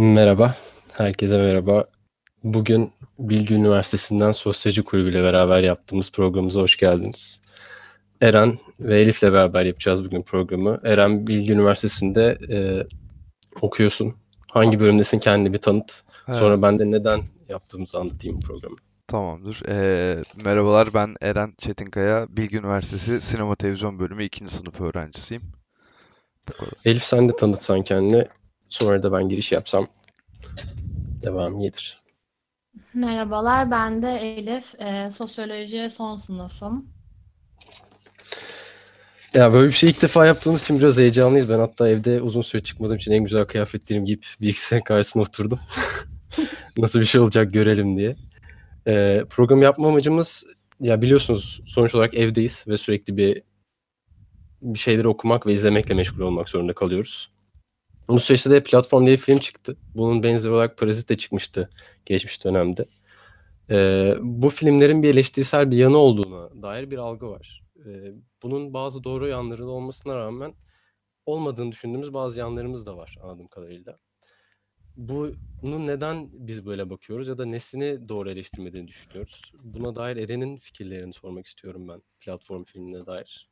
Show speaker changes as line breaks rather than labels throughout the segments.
Merhaba, herkese merhaba. Bugün Bilgi Üniversitesi'nden Sosyoloji Kulübü ile beraber yaptığımız programımıza hoş geldiniz. Eren ve Elif'le beraber yapacağız bugün programı. Eren Bilgi Üniversitesi'nde e, okuyorsun. Hangi bölümdesin kendini bir tanıt. Sonra
Evet,
ben de neden yaptığımızı anlatayım programı.
tamamdır. Ee, merhabalar, ben Eren Çetinkaya, Bilgi Üniversitesi Sinema Televizyon Bölümü 2. sınıf öğrencisiyim.
Elif sen de tanıtsan kendini. Sonra da ben giriş yapsam devam iyidir.
Merhabalar, ben de Elif. Ee, sosyoloji son sınıfım.
Ya böyle bir şey ilk defa yaptığımız için biraz heyecanlıyız. Ben hatta evde uzun süre çıkmadığım için en güzel kıyafetlerimi giyip bilgisayarın karşısına oturdum. Nasıl bir şey olacak görelim diye. Ee, program yapma amacımız ya biliyorsunuz sonuç olarak evdeyiz ve sürekli bir bir şeyleri okumak ve izlemekle meşgul olmak zorunda kalıyoruz. Bu süreçte de Platform diye bir film çıktı. Bunun benzeri olarak Parazit de çıkmıştı geçmiş dönemde. Ee, bu filmlerin bir eleştirisel bir yanı olduğuna dair bir algı var. Ee, bunun bazı doğru yanları olmasına rağmen olmadığını düşündüğümüz bazı yanlarımız da var anladığım kadarıyla. Bunun neden biz böyle bakıyoruz ya da nesini doğru eleştirmediğini düşünüyoruz. Buna dair Eren'in fikirlerini sormak istiyorum ben platform filmine dair.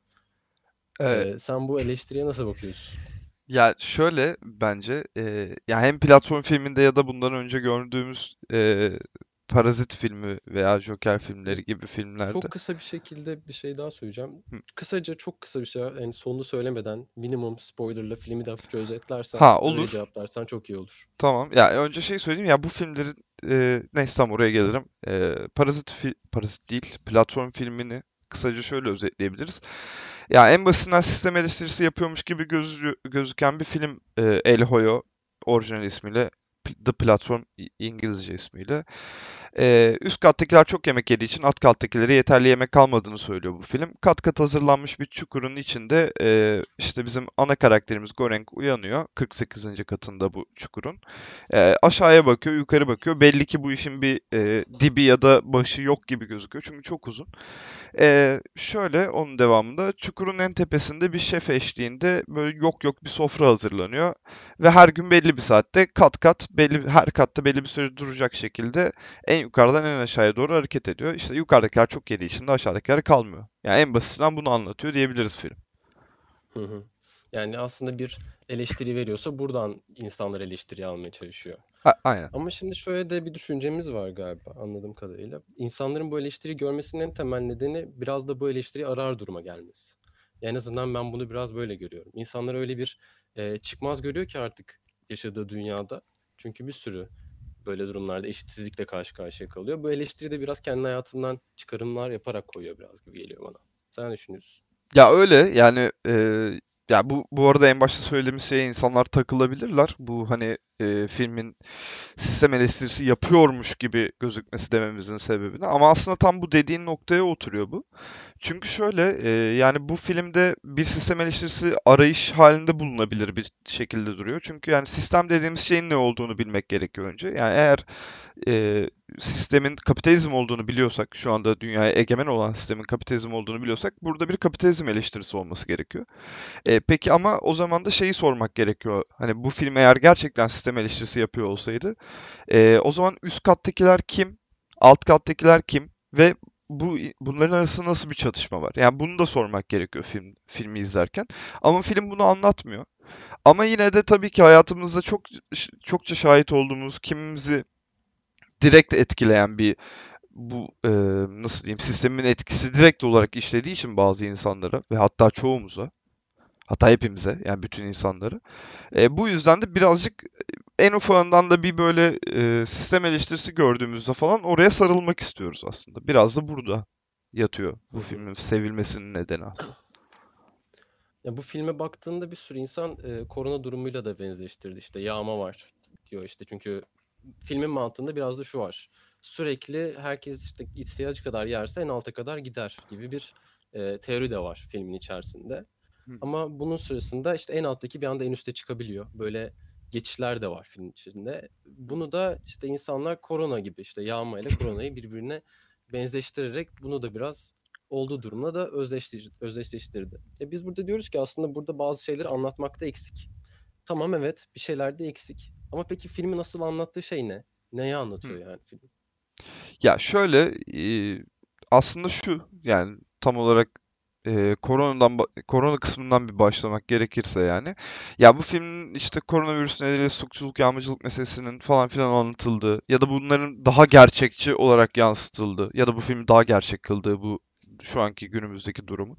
Evet,
Ee, sen bu eleştiriye nasıl bakıyorsun?
Ya şöyle bence, e, ya hem platform filminde ya da bundan önce gördüğümüz e, Parazit filmi veya Joker filmleri gibi filmlerde.
Çok kısa bir şekilde bir şey daha söyleyeceğim.
Hı.
Kısaca çok kısa bir şey, yani sonunu söylemeden minimum spoilerla filmi de hafifçe özetlersen,
Ha
öyle
olur.
cevaplarsan çok iyi olur.
Tamam. Ya önce şey söyleyeyim ya bu filmlerin e, neyse tam oraya gelirim. E, Parazit fi- Parazit değil, platform filmini kısaca şöyle özetleyebiliriz. Ya en basitinden sistem eleştirisi yapıyormuş gibi gözü- gözüken bir film e, El Hoyo orijinal ismiyle The Platform İngilizce ismiyle. E, üst kattakiler çok yemek yediği için alt kattakilere yeterli yemek kalmadığını söylüyor bu film. Kat kat hazırlanmış bir çukurun içinde e, işte bizim ana karakterimiz Gorenk uyanıyor 48. katında bu çukurun. E, aşağıya bakıyor, yukarı bakıyor. Belli ki bu işin bir e, dibi ya da başı yok gibi gözüküyor çünkü çok uzun. Ee, şöyle onun devamında çukurun en tepesinde bir şef eşliğinde böyle yok yok bir sofra hazırlanıyor ve her gün belli bir saatte kat kat belli her katta belli bir süre duracak şekilde en yukarıdan en aşağıya doğru hareket ediyor. İşte yukarıdakiler çok yediği için de aşağıdakiler kalmıyor. Yani en basitinden bunu anlatıyor diyebiliriz film.
Hı hı. Yani aslında bir eleştiri veriyorsa buradan insanlar eleştiri almaya çalışıyor.
A- aynen.
Ama şimdi şöyle de bir düşüncemiz var galiba anladığım kadarıyla. İnsanların bu eleştiri görmesinin en temel nedeni biraz da bu eleştiri arar duruma gelmesi. Yani en azından ben bunu biraz böyle görüyorum. İnsanlar öyle bir e, çıkmaz görüyor ki artık yaşadığı dünyada. Çünkü bir sürü böyle durumlarda eşitsizlikle karşı karşıya kalıyor. Bu eleştiri de biraz kendi hayatından çıkarımlar yaparak koyuyor biraz gibi geliyor bana. Sen ne düşünüyorsun?
Ya öyle yani e, ya bu bu arada en başta söylediğimiz şeye insanlar takılabilirler. Bu hani e, filmin sistem eleştirisi yapıyormuş gibi gözükmesi dememizin sebebini. Ama aslında tam bu dediğin noktaya oturuyor bu. Çünkü şöyle e, yani bu filmde bir sistem eleştirisi arayış halinde bulunabilir bir şekilde duruyor. Çünkü yani sistem dediğimiz şeyin ne olduğunu bilmek gerekiyor önce. Yani eğer e, sistemin kapitalizm olduğunu biliyorsak, şu anda dünyaya egemen olan sistemin kapitalizm olduğunu biliyorsak burada bir kapitalizm eleştirisi olması gerekiyor. E, peki ama o zaman da şeyi sormak gerekiyor. Hani bu film eğer gerçekten sistem eleştirisi yapıyor olsaydı, e, o zaman üst kattakiler kim, alt kattakiler kim ve bu bunların arasında nasıl bir çatışma var? Yani bunu da sormak gerekiyor film filmi izlerken. Ama film bunu anlatmıyor. Ama yine de tabii ki hayatımızda çok çokça şahit olduğumuz, kimimizi direkt etkileyen bir bu e, nasıl diyeyim sistemin etkisi direkt olarak işlediği için bazı insanlara ve hatta çoğumuza hatta hepimize yani bütün insanları e, bu yüzden de birazcık en ufağından da bir böyle e, sistem eleştirisi gördüğümüzde falan oraya sarılmak istiyoruz aslında. Biraz da burada yatıyor bu filmin sevilmesinin nedeni aslında.
Ya bu filme baktığında bir sürü insan e, korona durumuyla da benzeştirdi. İşte yağma var diyor işte çünkü filmin mantığında biraz da şu var. Sürekli herkes işte ihtiyacı kadar yerse en alta kadar gider gibi bir e, teori de var filmin içerisinde.
Hı.
Ama bunun sırasında işte en alttaki bir anda en üste çıkabiliyor. Böyle geçişler de var film içinde. Bunu da işte insanlar korona gibi işte yağma ile koronayı birbirine benzeştirerek bunu da biraz olduğu durumla da özdeşleştirdi. özdeşleştirdi. E biz burada diyoruz ki aslında burada bazı şeyleri anlatmakta eksik. Tamam evet bir şeyler de eksik. Ama peki filmin nasıl anlattığı şey ne? Neyi anlatıyor
Hı.
yani film?
Ya şöyle e, aslında şu yani tam olarak e, koronadan korona kısmından bir başlamak gerekirse yani ya bu filmin işte koronavirüs nedeniyle suçluluk yağmacılık meselesinin falan filan anlatıldığı ya da bunların daha gerçekçi olarak yansıtıldığı ya da bu filmi daha gerçek kıldığı bu şu anki günümüzdeki durumun.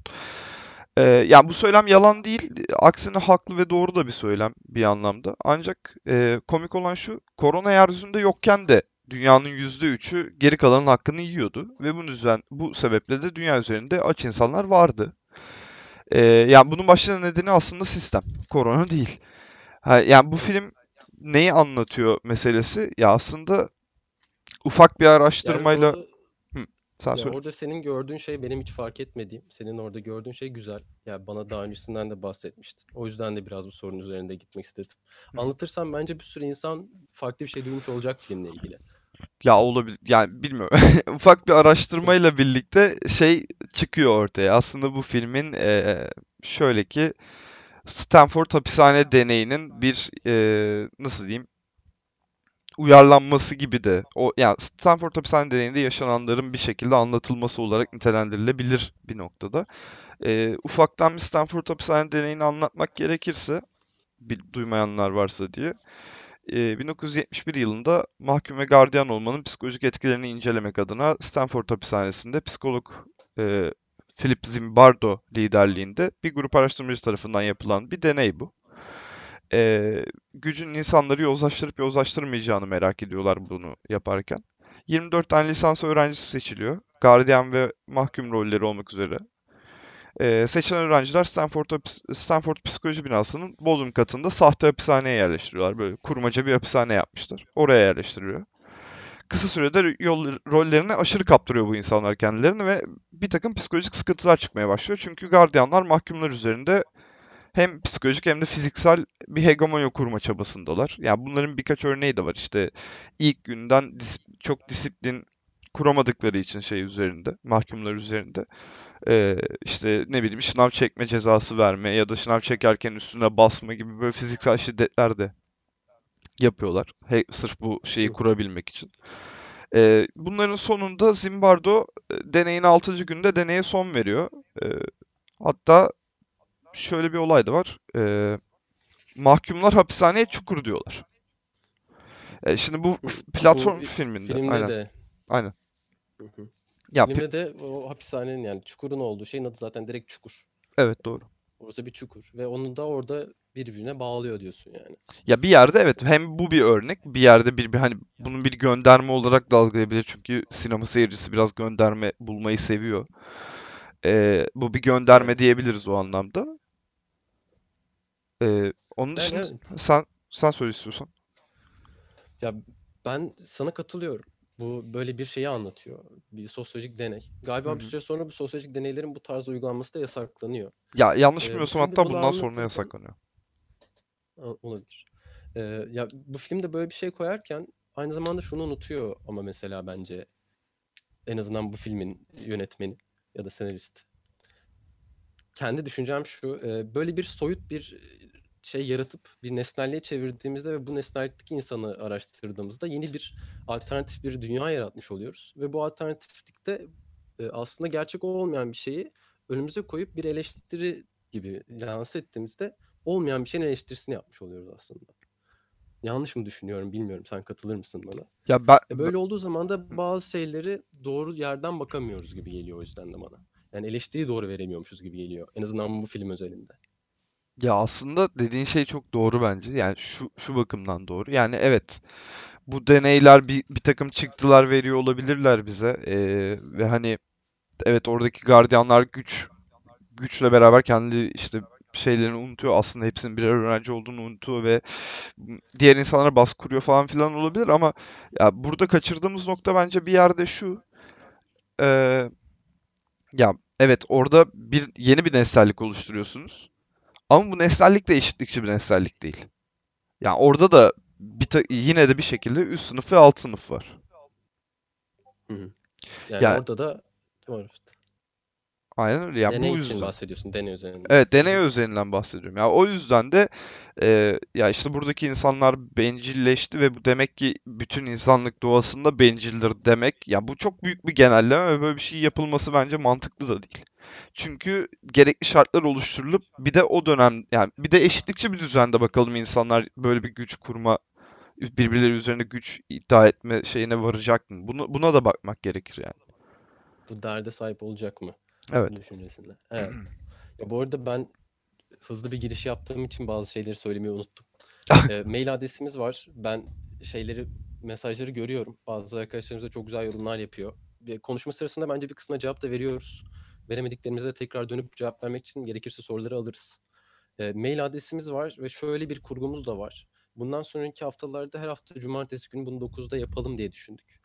E, yani bu söylem yalan değil, aksine haklı ve doğru da bir söylem bir anlamda. Ancak e, komik olan şu, korona yeryüzünde yokken de dünyanın %3'ü geri kalanın hakkını yiyordu ve bunun yüzden bu sebeple de dünya üzerinde aç insanlar vardı. Ee, yani bunun başlıca nedeni aslında sistem, korona değil. Ha, yani bu film neyi anlatıyor meselesi? Ya aslında ufak bir
Yani
araştırmayla
orada
sen
ya
söyle.
orada senin gördüğün şey benim hiç fark etmediğim. Senin orada gördüğün şey güzel. Ya bana daha öncesinden de bahsetmiştin. O yüzden de biraz bu sorun üzerinde gitmek istedim.
Hı.
Anlatırsam bence bir sürü insan farklı bir şey duymuş olacak filmle ilgili.
Ya olabilir. Yani bilmiyorum. Ufak bir araştırmayla birlikte şey çıkıyor ortaya. Aslında bu filmin eee, şöyle ki Stanford hapishane deneyinin bir eee, nasıl diyeyim uyarlanması gibi de o yani Stanford hapishane deneyinde yaşananların bir şekilde anlatılması olarak nitelendirilebilir bir noktada. Eee, ufaktan bir Stanford hapishane deneyini anlatmak gerekirse bir, duymayanlar varsa diye. Eee, 1971 yılında mahkum ve gardiyan olmanın psikolojik etkilerini incelemek adına Stanford hapishanesinde psikolog eee, Philip Zimbardo liderliğinde bir grup araştırmacı tarafından yapılan bir deney bu. Eee, gücün insanları yozlaştırıp yozlaştırmayacağını merak ediyorlar bunu yaparken. 24 tane lisans öğrencisi seçiliyor. Gardiyan ve mahkum rolleri olmak üzere. Ee, seçilen öğrenciler Stanford, Stanford Psikoloji Binası'nın Bodrum katında sahte hapishaneye yerleştiriyorlar. Böyle kurmaca bir hapishane yapmışlar. Oraya yerleştiriliyor. Kısa sürede yol, rollerine aşırı kaptırıyor bu insanlar kendilerini ve bir takım psikolojik sıkıntılar çıkmaya başlıyor. Çünkü gardiyanlar mahkumlar üzerinde hem psikolojik hem de fiziksel bir hegemonya kurma çabasındalar. Yani bunların birkaç örneği de var. İşte ilk günden dis- çok disiplin kuramadıkları için şey üzerinde, mahkumlar üzerinde. Ee, işte ne bileyim şınav çekme cezası verme ya da şınav çekerken üstüne basma gibi böyle fiziksel şiddetler de yapıyorlar. He, sırf bu şeyi kurabilmek için. Ee, bunların sonunda Zimbardo e, deneyin 6. günde deneye son veriyor. Ee, hatta şöyle bir olay da var. Ee, mahkumlar hapishaneye çukur diyorlar. Ee, şimdi bu platform
Bu
filminde.
filmde
Aynen.
de
Aynen.
Hı hı.
Ya
filmde de o hapishanenin yani çukurun olduğu şeyin adı zaten direkt çukur.
evet doğru.
Orası bir çukur ve onu da orada birbirine bağlıyor diyorsun yani.
Ya bir yerde evet hem bu bir örnek bir yerde bir, bir hani bunun bir gönderme olarak da algılayabilir çünkü sinema seyircisi biraz gönderme bulmayı seviyor. Ee, bu bir gönderme diyebiliriz o anlamda. Ee, onun
Yani
dışında
evet.
sen sen söyle istiyorsan.
Ya ben sana katılıyorum. Bu böyle bir şeyi anlatıyor. Bir sosyolojik deney. Galiba bir
hı.
süre sonra bu sosyolojik deneylerin bu tarz uygulanması da yasaklanıyor.
Ya yanlış
Ee,
bilmiyorsam hatta bundan sonra yasaklanıyor.
Olabilir. Ee, ya bu filmde böyle bir şey koyarken aynı zamanda şunu unutuyor ama mesela bence en azından bu filmin yönetmeni ya da senarist. Kendi düşüncem şu, böyle bir soyut bir şey yaratıp bir nesnelliğe çevirdiğimizde ve bu nesnellikteki insanı araştırdığımızda yeni bir alternatif bir dünya yaratmış oluyoruz. Ve bu alternatiflikte e, aslında gerçek olmayan bir şeyi önümüze koyup bir eleştiri gibi lanse ettiğimizde olmayan bir şeyin eleştirisini yapmış oluyoruz aslında. Yanlış mı düşünüyorum bilmiyorum. Sen katılır mısın bana?
Ya ben,
E böyle olduğu zaman da bazı şeyleri doğru yerden bakamıyoruz gibi geliyor o yüzden de bana. Yani eleştiriyi doğru veremiyormuşuz gibi geliyor. En azından bu film özelinde.
Ya aslında dediğin şey çok doğru bence. Yani şu şu bakımdan doğru. Yani evet bu deneyler bir, bir takım çıktılar veriyor olabilirler bize. Ee, ve hani evet oradaki gardiyanlar güç güçle beraber kendi işte şeylerini unutuyor. Aslında hepsinin birer öğrenci olduğunu unutuyor ve diğer insanlara baskı kuruyor falan filan olabilir ama ya burada kaçırdığımız nokta bence bir yerde şu. Ee, ya evet orada bir yeni bir nesnellik oluşturuyorsunuz. Ama bu nesnellik de eşitlikçi bir nesnellik değil. Yani orada da bir ta- yine de bir şekilde üst sınıf ve alt sınıf var.
Hı hı. Yani
Yani
orada da.
Aynen öyle. Yani
Deney
bu
için
yüzden.
bahsediyorsun, deney üzerinden.
Evet, deney özelinden bahsediyorum. Ya o yüzden de e, ya işte buradaki insanlar bencilleşti ve bu demek ki bütün insanlık doğasında bencildir demek. Ya bu çok büyük bir genelleme ve böyle bir şey yapılması bence mantıklı da değil. Çünkü gerekli şartlar oluşturulup bir de o dönem yani bir de eşitlikçi bir düzende bakalım insanlar böyle bir güç kurma birbirleri üzerine güç iddia etme şeyine varacak mı? Bunu, buna da bakmak gerekir yani.
Bu derde sahip olacak mı?
Evet.
Düşüncesinde. Evet. Ya bu arada ben hızlı bir giriş yaptığım için bazı şeyleri söylemeyi unuttum. E, mail adresimiz var. Ben şeyleri, mesajları görüyorum. Bazı arkadaşlarımız da çok güzel yorumlar yapıyor. Ve konuşma sırasında bence bir kısmına cevap da veriyoruz. Veremediklerimize de tekrar dönüp cevap vermek için gerekirse soruları alırız. E, mail adresimiz var ve şöyle bir kurgumuz da var. Bundan sonraki haftalarda her hafta cumartesi günü bunu 9'da yapalım diye düşündük.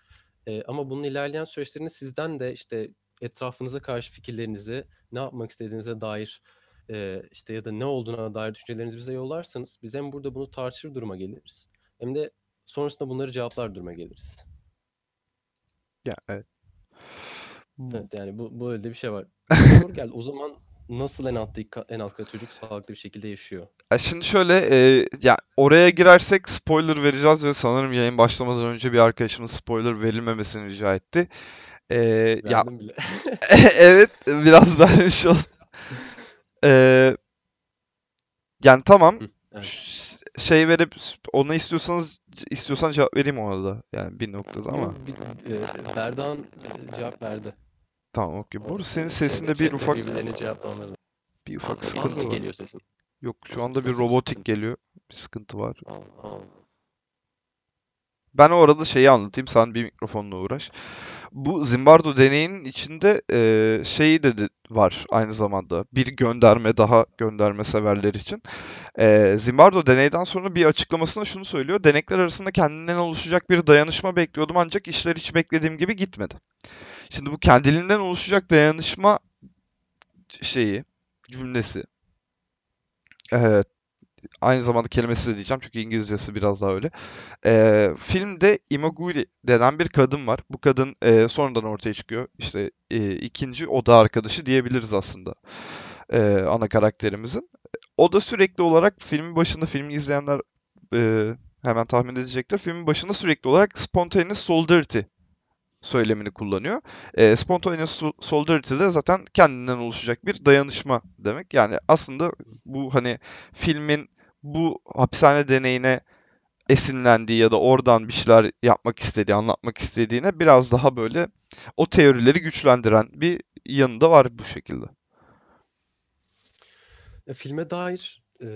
E, ama bunun ilerleyen süreçlerinde sizden de işte etrafınıza karşı fikirlerinizi, ne yapmak istediğinize dair e, işte ya da ne olduğuna dair düşüncelerinizi bize yollarsanız biz hem burada bunu tartışır duruma geliriz hem de sonrasında bunları cevaplar duruma geliriz.
Ya evet.
Evet yani bu böyle de bir şey var. Soru geldi. O zaman nasıl en alt en alt kat çocuk sağlıklı bir şekilde yaşıyor?
Ya şimdi şöyle e, ya oraya girersek spoiler vereceğiz ve sanırım yayın başlamadan önce bir arkadaşımız spoiler verilmemesini rica etti. E, ya
bile.
evet biraz vermiş ol. E, yani tamam
evet.
şey verip ona istiyorsanız istiyorsan cevap vereyim ona da yani bir noktada ama
bir- e, Berdan e, cevap verdi.
tamam okey. Bu arada senin
Şeyde,
sesinde bir ufak bir ufak sıkıntı var.
geliyor sesin?
Yok şu anda bir robotik geliyor. Bir sıkıntı var.
Aa, aa.
Ben o arada şeyi anlatayım. Sen bir mikrofonla uğraş. Bu Zimbardo deneyinin içinde e, şeyi de, var aynı zamanda. Bir gönderme daha gönderme severler için. E, Zimbardo deneyden sonra bir açıklamasında şunu söylüyor. Denekler arasında kendinden oluşacak bir dayanışma bekliyordum ancak işler hiç beklediğim gibi gitmedi. Şimdi bu kendiliğinden oluşacak dayanışma şeyi, cümlesi. E, aynı zamanda kelimesi de diyeceğim çünkü İngilizcesi biraz daha öyle. Ee, filmde Imoguri denen bir kadın var. Bu kadın e, sonradan ortaya çıkıyor. İşte e, ikinci oda arkadaşı diyebiliriz aslında e, ana karakterimizin. O da sürekli olarak filmin başında filmi izleyenler e, hemen tahmin edecektir. Filmin başında sürekli olarak spontaneous solidarity söylemini kullanıyor. E, spontaneous so- solidarity de zaten kendinden oluşacak bir dayanışma demek. Yani aslında bu hani filmin bu hapishane deneyine esinlendiği ya da oradan bir şeyler yapmak istediği, anlatmak istediğine biraz daha böyle o teorileri güçlendiren bir yanı da var bu şekilde.
Ya, filme dair e,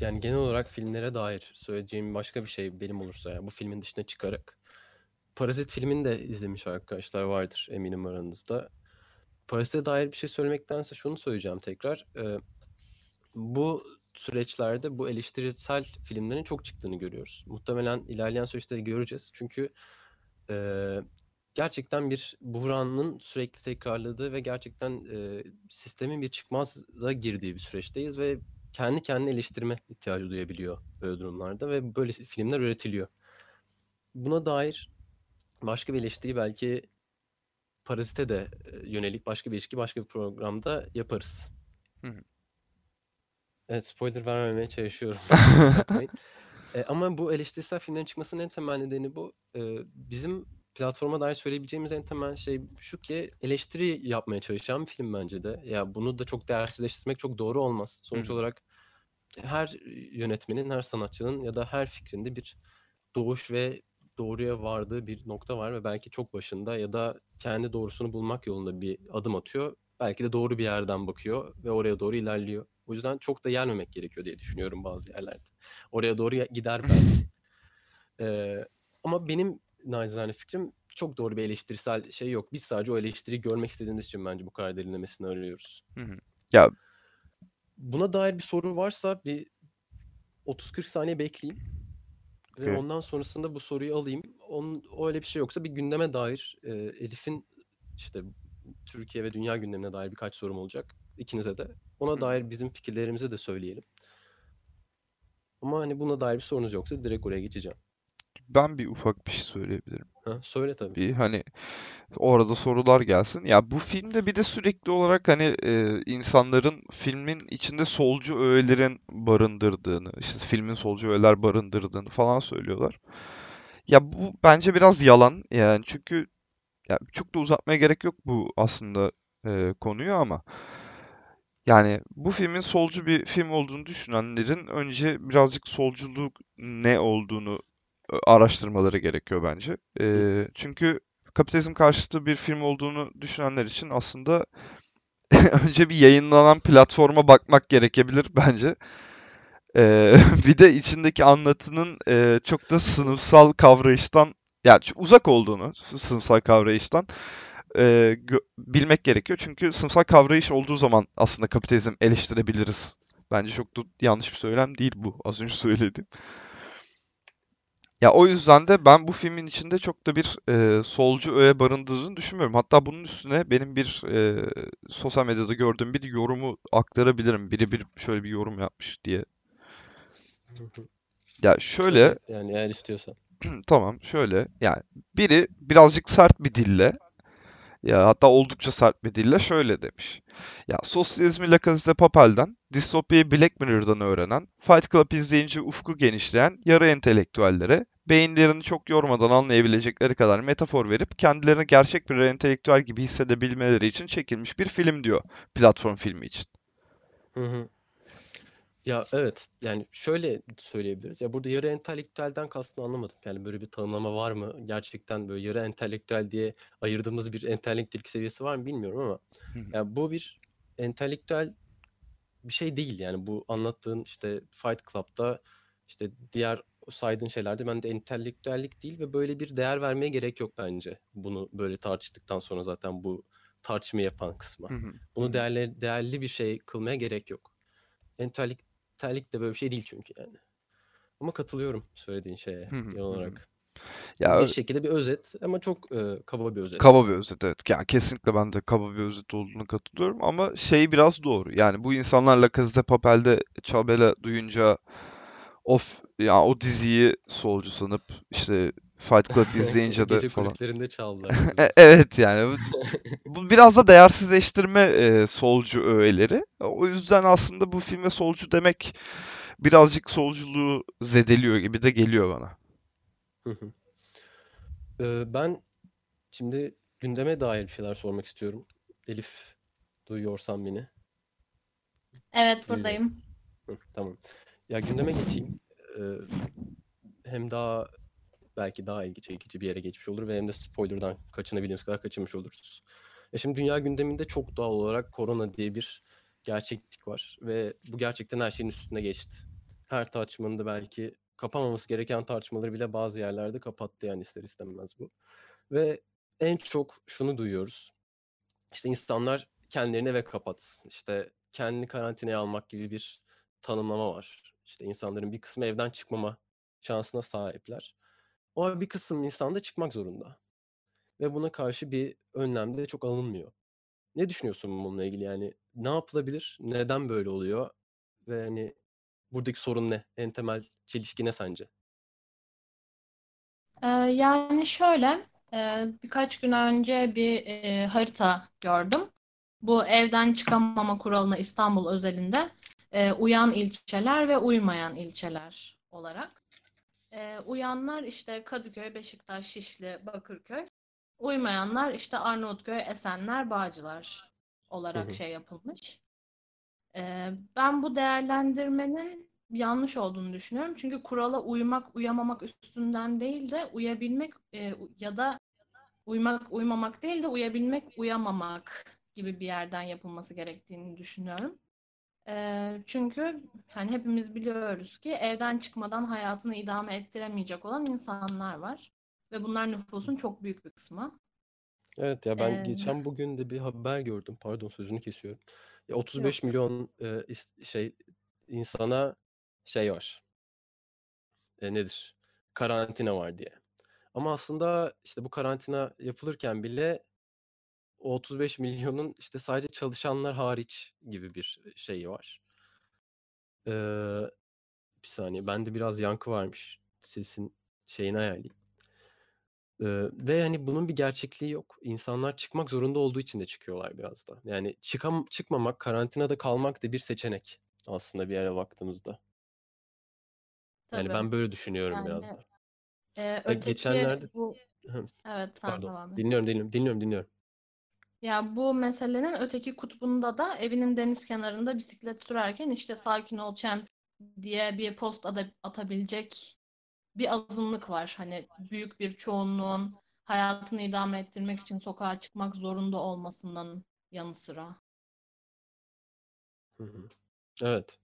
yani genel olarak filmlere dair söyleyeceğim başka bir şey benim olursa yani bu filmin dışına çıkarak Parazit filmini de izlemiş arkadaşlar vardır eminim aranızda. Parazit'e dair bir şey söylemektense şunu söyleyeceğim tekrar. E, bu süreçlerde bu eleştirisel filmlerin çok çıktığını görüyoruz. Muhtemelen ilerleyen süreçleri göreceğiz. Çünkü e, gerçekten bir buhranın sürekli tekrarladığı ve gerçekten e, sistemin bir çıkmazda girdiği bir süreçteyiz ve kendi kendini eleştirme ihtiyacı duyabiliyor böyle durumlarda ve böyle filmler üretiliyor. Buna dair başka bir eleştiri belki Parazit'e de yönelik başka bir ilişki başka bir programda yaparız.
Hı hı.
Evet spoiler vermemeye çalışıyorum. E, ama bu eleştirisel filmlerin çıkmasının en temel nedeni bu. E, bizim platforma dair söyleyebileceğimiz en temel şey şu ki eleştiri yapmaya çalışan bir film bence de. Ya bunu da çok değersizleştirmek çok doğru olmaz. Sonuç
Hı.
olarak her yönetmenin, her sanatçının ya da her fikrinde bir doğuş ve doğruya vardığı bir nokta var ve belki çok başında ya da kendi doğrusunu bulmak yolunda bir adım atıyor. Belki de doğru bir yerden bakıyor ve oraya doğru ilerliyor. O yüzden çok da gelmemek gerekiyor diye düşünüyorum bazı yerlerde. Oraya doğru gider belki. Ee, ama benim nacizane fikrim çok doğru bir eleştirisel şey yok. Biz sadece o eleştiriyi görmek istediğimiz için bence bu kadar derinlemesine arıyoruz.
Hı hı. Ya
Buna dair bir soru varsa bir 30-40 saniye bekleyeyim. Ve
Evet.
ondan sonrasında bu soruyu alayım. Onun, öyle bir şey yoksa bir gündeme dair e, Elif'in işte Türkiye ve dünya gündemine dair birkaç sorum olacak. İkinize de. Ona
Hı.
dair bizim fikirlerimizi de söyleyelim. Ama hani buna dair bir sorunuz yoksa direkt oraya geçeceğim.
ben bir ufak bir şey söyleyebilirim.
Ha, söyle tabii.
Bir hani orada sorular gelsin. Ya bu filmde bir de sürekli olarak hani e, insanların filmin içinde solcu öğelerin barındırdığını, işte filmin solcu öğeler barındırdığını falan söylüyorlar. Ya bu bence biraz yalan yani çünkü ya çok da uzatmaya gerek yok bu aslında e, konuyu ama yani bu filmin solcu bir film olduğunu düşünenlerin önce birazcık solculuk ne olduğunu e, araştırmaları gerekiyor bence. E, çünkü kapitalizm karşıtı bir film olduğunu düşünenler için aslında önce bir yayınlanan platforma bakmak gerekebilir bence. E, bir de içindeki anlatının e, çok da sınıfsal kavrayıştan yani uzak olduğunu sınıfsal kavrayıştan e, bilmek gerekiyor. Çünkü sınıfsal kavrayış olduğu zaman aslında kapitalizm eleştirebiliriz. Bence çok da yanlış bir söylem değil bu az önce söylediğim. Ya o yüzden de ben bu filmin içinde çok da bir e, solcu öğe barındırdığını düşünmüyorum. Hatta bunun üstüne benim bir e, sosyal medyada gördüğüm bir yorumu aktarabilirim. Biri bir şöyle bir yorum yapmış diye. Ya şöyle
yani eğer istiyorsan.
tamam şöyle yani biri birazcık sert bir dille ya hatta oldukça sert bir dille şöyle demiş. Ya sosyalizmi La Casa de Papel'den, distopyayı Black Mirror'dan öğrenen, Fight Club izleyince ufku genişleyen yarı entelektüellere beyinlerini çok yormadan anlayabilecekleri kadar metafor verip kendilerini gerçek bir entelektüel gibi hissedebilmeleri için çekilmiş bir film diyor platform filmi için.
Hı hı. Ya evet yani şöyle söyleyebiliriz. Ya burada yarı entelektüelden kastını anlamadım. Yani böyle bir tanımlama var mı? Gerçekten böyle yarı entelektüel diye ayırdığımız bir entelektüel seviyesi var mı bilmiyorum ama ya bu bir entelektüel bir şey değil yani bu anlattığın işte Fight Club'da işte diğer saydığın şeylerde ben de entelektüellik değil ve böyle bir değer vermeye gerek yok bence. Bunu böyle tartıştıktan sonra zaten bu tartışma yapan kısma. Bunu değerli değerli bir şey kılmaya gerek yok. Entelektüel terlik de böyle bir şey değil çünkü yani. Ama katılıyorum söylediğin şeye genel olarak. Ya bir şekilde bir özet ama çok e, kaba bir özet.
Kaba bir özet evet. Yani kesinlikle ben de kaba bir özet olduğunu katılıyorum ama şey biraz doğru. Yani bu insanlarla de Papel'de Çabela duyunca of ya o diziyi solcu sanıp işte Fight Club izleyince de
Gece
falan.
kulüplerinde çaldılar.
E, evet yani bu, bu biraz da değersizleştirme e, solcu öğeleri. O yüzden aslında bu filme solcu demek birazcık solculuğu zedeliyor gibi de geliyor bana.
Ee, ben şimdi gündeme dair bir şeyler sormak istiyorum. Elif duyuyorsan beni.
Evet buradayım.
Hı, tamam. Ya gündeme geçeyim. Ee, hem daha belki daha ilgi çekici bir yere geçmiş olur ve hem de spoiler'dan kaçınabildiğimiz kadar kaçınmış oluruz. E şimdi dünya gündeminde çok doğal olarak korona diye bir gerçeklik var ve bu gerçekten her şeyin üstüne geçti. Her tartışmanın belki kapamaması gereken tartışmaları bile bazı yerlerde kapattı yani ister istemez bu. Ve en çok şunu duyuyoruz. İşte insanlar kendilerini eve kapatsın. İşte kendini karantinaya almak gibi bir tanımlama var. İşte insanların bir kısmı evden çıkmama şansına sahipler. O bir kısım insan da çıkmak zorunda. Ve buna karşı bir önlem de çok alınmıyor. Ne düşünüyorsun bununla ilgili yani? Ne yapılabilir? Neden böyle oluyor? Ve hani buradaki sorun ne? En temel çelişki ne sence?
Yani şöyle birkaç gün önce bir harita gördüm. Bu evden çıkamama kuralına İstanbul özelinde uyan ilçeler ve uymayan ilçeler olarak. E, uyanlar işte Kadıköy, Beşiktaş, Şişli, Bakırköy. Uymayanlar işte Arnavutköy, Esenler, Bağcılar olarak şey yapılmış. E, ben bu değerlendirmenin yanlış olduğunu düşünüyorum. Çünkü kurala uymak, uyamamak üstünden değil de uyabilmek e, ya da uymak, uymamak değil de uyabilmek, uyamamak gibi bir yerden yapılması gerektiğini düşünüyorum. E, çünkü hani hepimiz biliyoruz ki evden çıkmadan hayatını idame ettiremeyecek olan insanlar var. Ve bunlar nüfusun çok büyük bir kısmı.
Evet ya ben ee... geçen bugün de bir haber gördüm. Pardon sözünü kesiyorum. Ya 35 Yok. milyon e, şey insana şey var. E, nedir? Karantina var diye. Ama aslında işte bu karantina yapılırken bile o 35 milyonun işte sadece çalışanlar hariç gibi bir şey var. Ee, bir saniye. Bende biraz yankı varmış. Sesin şeyini ayarlayayım. Eee, ve hani bunun bir gerçekliği yok. İnsanlar çıkmak zorunda olduğu için de çıkıyorlar biraz da. Yani çıkam çıkmamak, karantinada kalmak da bir seçenek aslında bir yere baktığımızda. Yani
Tabii.
ben böyle düşünüyorum
Yani
biraz da.
e, öteki
geçenlerde
bu evet sen
pardon. Dinliyorum, dinliyorum, dinliyorum, dinliyorum.
Ya bu meselenin öteki kutbunda da evinin deniz kenarında bisiklet sürerken işte sakin ol champ diye bir post atabilecek bir azınlık var. Hani büyük bir çoğunluğun hayatını idame ettirmek için sokağa çıkmak zorunda olmasından yanı sıra.
Evet.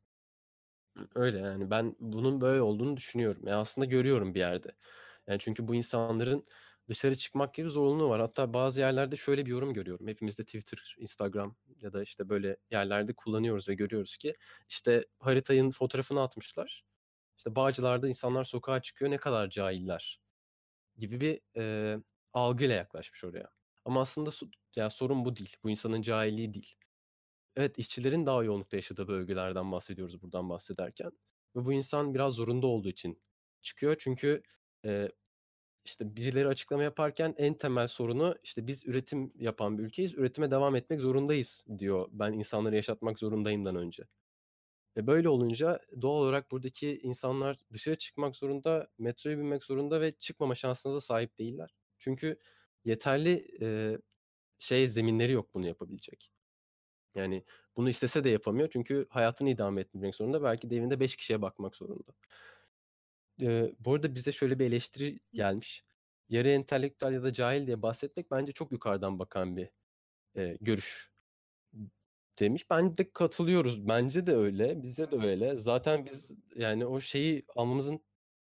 Öyle yani ben bunun böyle olduğunu düşünüyorum. Ya aslında görüyorum bir yerde. Yani çünkü bu insanların dışarı çıkmak gibi zorunluluğu var. Hatta bazı yerlerde şöyle bir yorum görüyorum. Hepimiz de Twitter, Instagram ya da işte böyle yerlerde kullanıyoruz ve görüyoruz ki işte haritayın fotoğrafını atmışlar. İşte Bağcılar'da insanlar sokağa çıkıyor ne kadar cahiller gibi bir e, algıyla yaklaşmış oraya. Ama aslında ya sorun bu değil. Bu insanın cahilliği değil. Evet, işçilerin daha yoğunlukta yaşadığı bölgelerden bahsediyoruz buradan bahsederken. Ve bu insan biraz zorunda olduğu için çıkıyor. Çünkü eee, işte birileri açıklama yaparken en temel sorunu işte biz üretim yapan bir ülkeyiz, üretime devam etmek zorundayız diyor. Ben insanları yaşatmak zorundayımdan önce. Ve böyle olunca doğal olarak buradaki insanlar dışarı çıkmak zorunda, metroya binmek zorunda ve çıkmama şansına da sahip değiller. Çünkü yeterli eee, şey zeminleri yok bunu yapabilecek. Yani bunu istese de yapamıyor çünkü hayatını idame ettirmek zorunda. Belki de evinde 5 kişiye bakmak zorunda. Eee, bu arada bize şöyle bir eleştiri gelmiş. Yarı entelektüel ya da cahil diye bahsetmek bence çok yukarıdan bakan bir eee, görüş demiş. Ben de katılıyoruz. Bence de öyle. Bize de öyle. Zaten biz yani o şeyi almamızın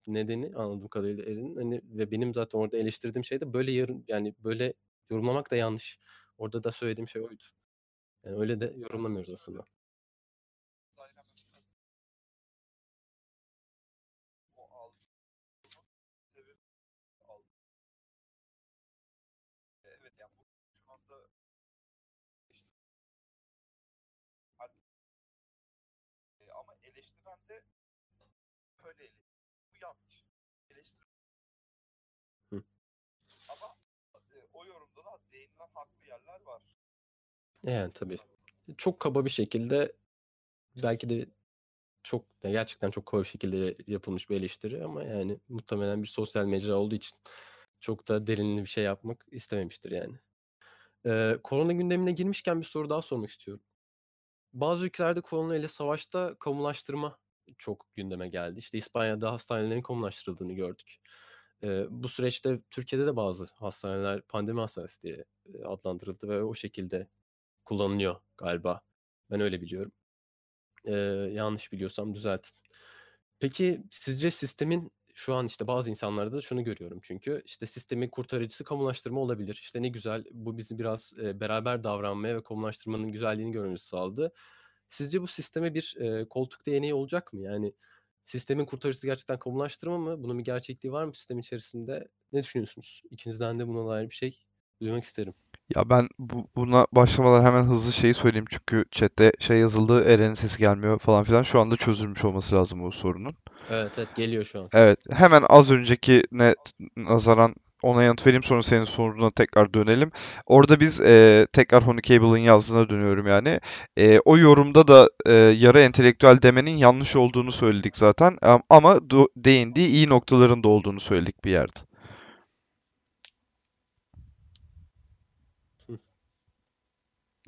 nedeni anladığım kadarıyla Eren'in hani ve benim zaten orada eleştirdiğim şey de böyle yarın yani böyle yorumlamak da yanlış. Orada da söylediğim şey oydu. Yani öyle de yorumlamıyoruz aslında.
Var.
Yani tabii. Çok kaba bir şekilde belki de çok gerçekten çok kaba bir şekilde yapılmış bir eleştiri ama yani muhtemelen bir sosyal mecra olduğu için çok da derinli bir şey yapmak istememiştir yani. Ee, korona gündemine girmişken bir soru daha sormak istiyorum. Bazı ülkelerde korona ile savaşta kamulaştırma çok gündeme geldi. İşte İspanya'da hastanelerin kamulaştırıldığını gördük. Ee, bu süreçte Türkiye'de de bazı hastaneler pandemi hastanesi diye e, adlandırıldı ve o şekilde kullanılıyor galiba. Ben öyle biliyorum. Eee, yanlış biliyorsam düzeltin. Peki sizce sistemin şu an işte bazı insanlarda da şunu görüyorum çünkü işte sistemin kurtarıcısı kamulaştırma olabilir. İşte ne güzel bu bizi biraz eee, beraber davranmaya ve kamulaştırmanın güzelliğini görmemizi sağladı. Sizce bu sisteme bir eee, koltuk değneği olacak mı? Yani sistemin kurtarıcısı gerçekten kamulaştırma mı? Bunun bir gerçekliği var mı sistem içerisinde? Ne düşünüyorsunuz? İkinizden de buna dair bir şey duymak isterim.
Ya ben bu, buna başlamadan hemen hızlı şeyi söyleyeyim çünkü chatte şey yazıldı Eren'in sesi gelmiyor falan filan. Şu anda çözülmüş olması lazım bu sorunun.
Evet evet geliyor şu an.
Evet hemen az öncekine nazaran ona yanıt vereyim sonra senin soruna tekrar dönelim. Orada biz e, tekrar Honey Cable'ın yazdığına dönüyorum yani. E, o yorumda da e, yarı entelektüel demenin yanlış olduğunu söyledik zaten. Am- Ama do- değindiği iyi noktaların da olduğunu söyledik bir yerde.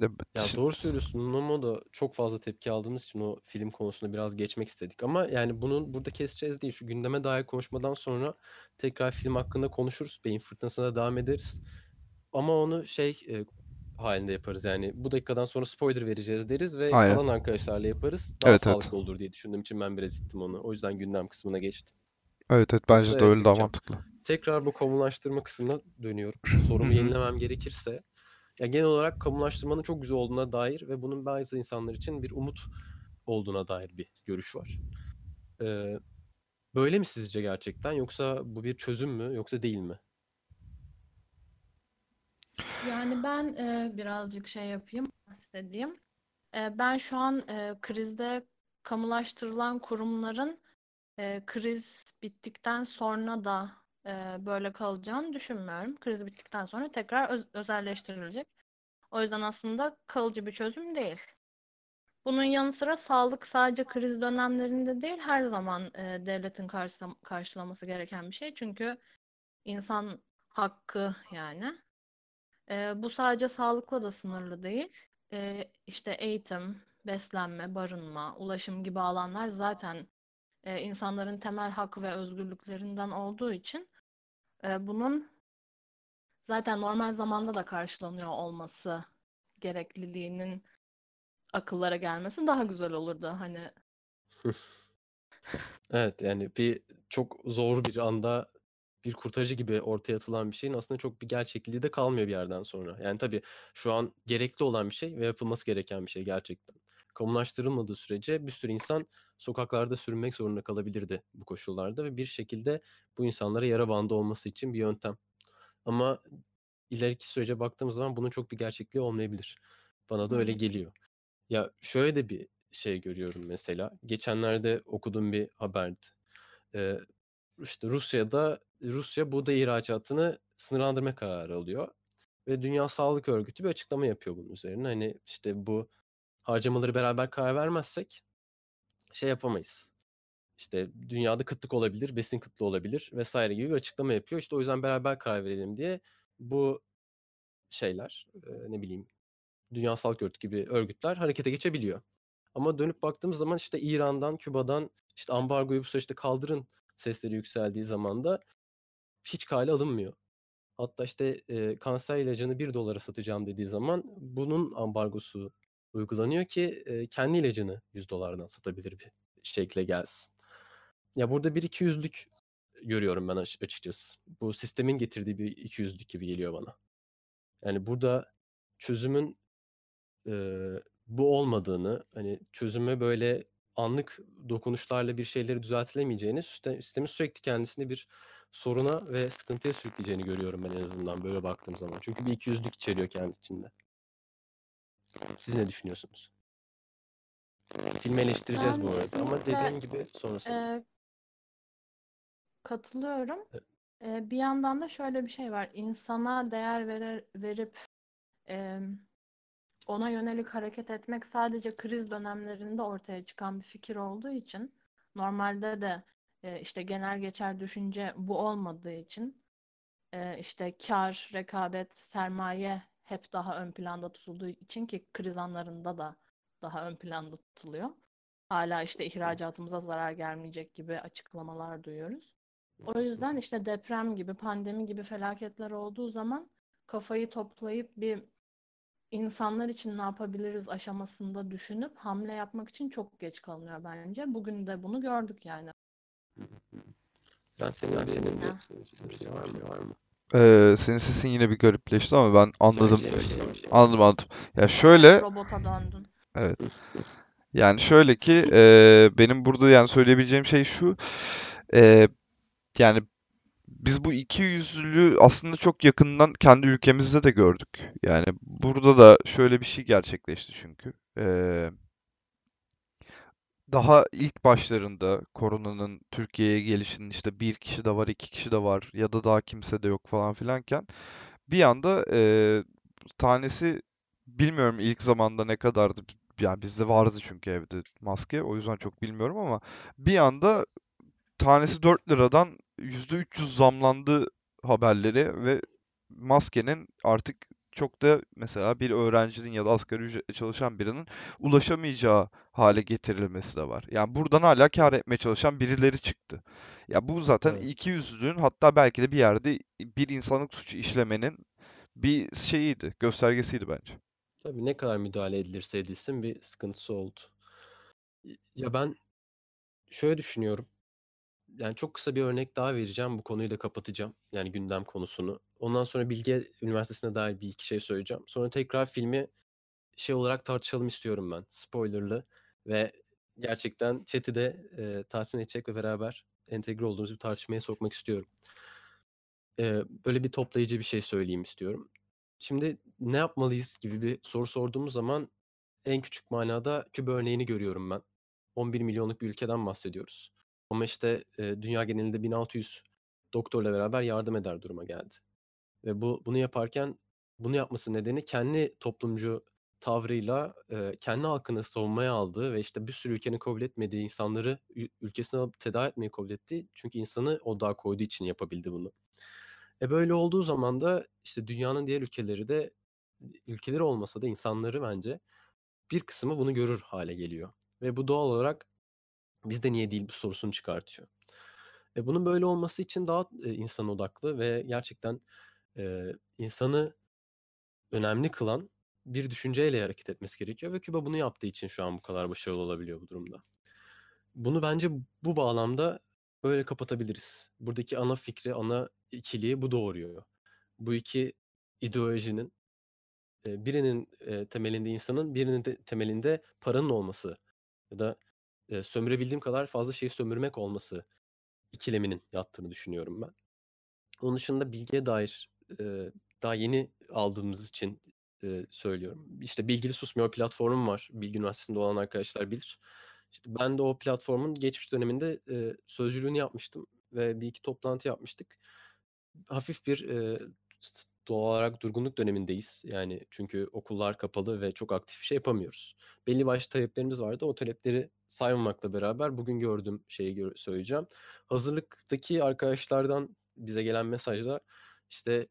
Ya
Evet.
doğru söylüyorsun. Momo da çok fazla tepki aldığımız için o film konusuna biraz geçmek istedik. Ama yani bunun burada keseceğiz değil. Şu gündeme dair konuşmadan sonra tekrar film hakkında konuşuruz. Beyin fırtınasına devam ederiz. Ama onu şey e, halinde yaparız yani. Bu dakikadan sonra spoiler vereceğiz deriz ve
Aynen.
kalan arkadaşlarla yaparız. Daha
Evet evet.
sağlıklı olur diye düşündüğüm için ben biraz ittim onu. O yüzden gündem kısmına geçtim.
Evet evet bence
Yoksa
de
evet
öyle daha mantıklı.
Tekrar bu kamulaştırma kısmına dönüyorum. Sorumu yenilemem gerekirse ya genel olarak kamulaştırmanın çok güzel olduğuna dair ve bunun bazı insanlar için bir umut olduğuna dair bir görüş var. Ee, böyle mi sizce gerçekten yoksa bu bir çözüm mü yoksa değil mi?
Yani ben e, birazcık şey yapayım, bahsedeyim. E, ben şu an e, krizde kamulaştırılan kurumların e, kriz bittikten sonra da e, böyle kalacağını düşünmüyorum. Kriz bittikten sonra tekrar öz- özelleştirilecek. O yüzden aslında kalıcı bir çözüm değil. Bunun yanı sıra sağlık sadece kriz dönemlerinde değil her zaman e, devletin karşılam- karşılaması gereken bir şey. Çünkü insan hakkı yani. E, bu sadece sağlıkla da sınırlı değil. E, işte eğitim, beslenme, barınma, ulaşım gibi alanlar zaten e, insanların temel hak ve özgürlüklerinden olduğu için e, bunun zaten normal zamanda da karşılanıyor olması gerekliliğinin akıllara gelmesi daha güzel olurdu. Hani
Evet yani bir çok zor bir anda bir kurtarıcı gibi ortaya atılan bir şeyin aslında çok bir gerçekliği de kalmıyor bir yerden sonra. Yani tabii şu an gerekli olan bir şey ve yapılması gereken bir şey gerçekten. Kamulaştırılmadığı sürece bir sürü insan sokaklarda sürünmek zorunda kalabilirdi bu koşullarda ve bir şekilde bu insanlara yara bandı olması için bir yöntem. Ama ileriki sürece baktığımız zaman bunun çok bir gerçekliği olmayabilir. Bana da öyle geliyor. Ya şöyle de bir şey görüyorum mesela. Geçenlerde okuduğum bir haberdi. Ee, işte Rusya'da Rusya buğday ihracatını sınırlandırma kararı alıyor. Ve Dünya Sağlık Örgütü bir açıklama yapıyor bunun üzerine. Hani işte bu harcamaları beraber karar vermezsek şey yapamayız. İşte dünyada kıtlık olabilir, besin kıtlığı olabilir vesaire gibi bir açıklama yapıyor. İşte o yüzden beraber karar verelim diye bu şeyler ne bileyim Dünya Sağlık Örgütü gibi örgütler harekete geçebiliyor. Ama dönüp baktığımız zaman işte İran'dan, Küba'dan işte ambargoyu bu süreçte kaldırın sesleri yükseldiği zaman da hiç kale alınmıyor. Hatta işte e, kanser ilacını 1 dolara satacağım dediği zaman bunun ambargosu uygulanıyor ki kendi ilacını 100 dolardan satabilir bir şekle gelsin. Ya burada bir ikiyüzlük görüyorum ben aç- açıkçası. Bu sistemin getirdiği bir ikiyüzlük gibi geliyor bana. Yani burada çözümün e, bu olmadığını, hani çözüme böyle anlık dokunuşlarla bir şeyleri düzeltilemeyeceğini, sistem- sistemin sürekli kendisini bir soruna ve sıkıntıya sürükleyeceğini görüyorum ben en azından böyle baktığım zaman. Çünkü bir ikiyüzlülük içeriyor kendi içinde. Siz ne düşünüyorsunuz? Filmi eleştireceğiz bu arada ama dediğim gibi sonrasında.
e, katılıyorum.
Evet.
E, bir yandan da şöyle bir şey var. İnsana değer verer, verip e, ona yönelik hareket etmek sadece kriz dönemlerinde ortaya çıkan bir fikir olduğu için normalde de e, işte genel geçer düşünce bu olmadığı için e, işte kar, rekabet, sermaye hep daha ön planda tutulduğu için ki kriz anlarında da daha ön planda tutuluyor. Hala işte ihracatımıza zarar gelmeyecek gibi açıklamalar duyuyoruz. O yüzden işte deprem gibi, pandemi gibi felaketler olduğu zaman kafayı toplayıp bir insanlar için ne yapabiliriz aşamasında düşünüp hamle yapmak için çok geç kalınıyor bence. Bugün de bunu gördük yani.
Ben senin, senin de
Ha.
bir şey var mı? Var mı?
Ee, senin sesin yine bir garipleşti ama ben anladım. Anladım anladım. Ya şöyle
Robota döndün.
evet. Yani şöyle ki e, benim burada yani söyleyebileceğim şey şu. E, yani biz bu iki yüzlülüğü aslında çok yakından kendi ülkemizde de gördük. Yani burada da şöyle bir şey gerçekleşti çünkü. E, daha ilk başlarında koronanın Türkiye'ye gelişinin işte bir kişi de var, iki kişi de var ya da daha kimse de yok falan filanken bir anda e, tanesi bilmiyorum ilk zamanda ne kadardı. Yani bizde vardı çünkü evde maske. O yüzden çok bilmiyorum ama bir anda tanesi 4 liradan %300 zamlandı haberleri ve maskenin artık çok da mesela bir öğrencinin ya da asgari ücretle çalışan birinin ulaşamayacağı hale getirilmesi de var. Yani buradan hala kâr etmeye çalışan birileri çıktı. Ya bu zaten
Evet.
ikiyüzlülüğün hatta belki de bir yerde bir insanlık suçu işlemenin bir şeyiydi, göstergesiydi bence.
Tabii ne kadar müdahale edilirse edilsin bir sıkıntısı oldu. Ya ben şöyle düşünüyorum. Yani çok kısa bir örnek daha vereceğim. Bu konuyu da kapatacağım. Yani gündem konusunu. Ondan sonra Bilge Üniversitesi'ne dair bir iki şey söyleyeceğim. Sonra tekrar filmi şey olarak tartışalım istiyorum ben. Spoilerlı ve gerçekten chat'i de e, tatmin edecek ve beraber entegre olduğumuz bir tartışmaya sokmak istiyorum. E, böyle bir toplayıcı bir şey söyleyeyim istiyorum. Şimdi ne yapmalıyız gibi bir soru sorduğumuz zaman en küçük manada Küba örneğini görüyorum ben. 11 milyonluk bir ülkeden bahsediyoruz. Ama işte e, dünya genelinde 1600 doktorla beraber yardım eder duruma geldi. Ve bu bunu yaparken bunu yapması nedeni kendi toplumcu tavrıyla e, kendi halkını savunmaya aldığı ve işte bir sürü ülkenin kabul etmediği insanları ülkesine alıp tedavi etmeyi kabul etti. Çünkü insanı odağa koyduğu için yapabildi bunu. E böyle olduğu zaman da işte dünyanın diğer ülkeleri de ülkeleri olmasa da insanları bence bir kısmı bunu görür hale geliyor. Ve bu doğal olarak bizde niye değil bu sorusunu çıkartıyor. E bunun böyle olması için daha e, insan odaklı ve gerçekten e, insanı önemli kılan bir düşünceyle hareket etmesi gerekiyor ve Küba bunu yaptığı için şu an bu kadar başarılı olabiliyor bu durumda. Bunu bence bu bağlamda böyle kapatabiliriz. Buradaki ana fikri, ana ikiliği bu doğuruyor. Bu iki ideolojinin birinin temelinde insanın, birinin de temelinde paranın olması ya da sömürebildiğim kadar fazla şeyi sömürmek olması ikileminin yattığını düşünüyorum ben. Onun dışında bilgiye dair daha yeni aldığımız için söylüyorum. İşte Bilgili Susmuyor platformum var. Bilgi Üniversitesi'nde olan arkadaşlar bilir. İşte ben de o platformun geçmiş döneminde sözcülüğünü yapmıştım ve bir iki toplantı yapmıştık. Hafif bir doğal olarak durgunluk dönemindeyiz. Yani çünkü okullar kapalı ve çok aktif bir şey yapamıyoruz. Belli başlı taleplerimiz vardı. O talepleri saymamakla beraber bugün gördüğüm şeyi söyleyeceğim. Hazırlıktaki arkadaşlardan bize gelen mesajda işte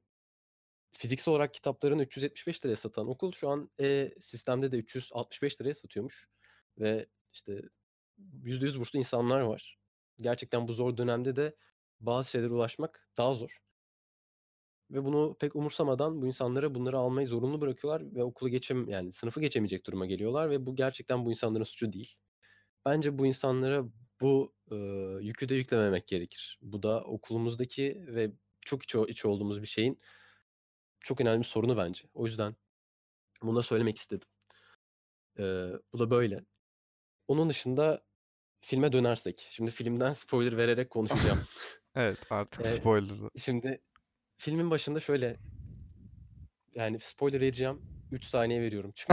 fiziksel olarak kitaplarını 375 liraya satan okul şu an e sistemde de 365 liraya satıyormuş. Ve işte %100 burslu insanlar var. Gerçekten bu zor dönemde de bazı şeylere ulaşmak daha zor. Ve bunu pek umursamadan bu insanlara bunları almayı zorunlu bırakıyorlar ve okulu geçem yani sınıfı geçemeyecek duruma geliyorlar ve bu gerçekten bu insanların suçu değil. Bence bu insanlara bu e, yükü de yüklememek gerekir. Bu da okulumuzdaki ve çok iç, iç olduğumuz bir şeyin çok önemli bir sorunu bence. O yüzden bunu da söylemek istedim. E, bu da böyle. Onun dışında filme dönersek. Şimdi filmden spoiler vererek konuşacağım.
evet artık
e,
spoiler.
Şimdi filmin başında şöyle yani spoiler vereceğim. 3 saniye veriyorum.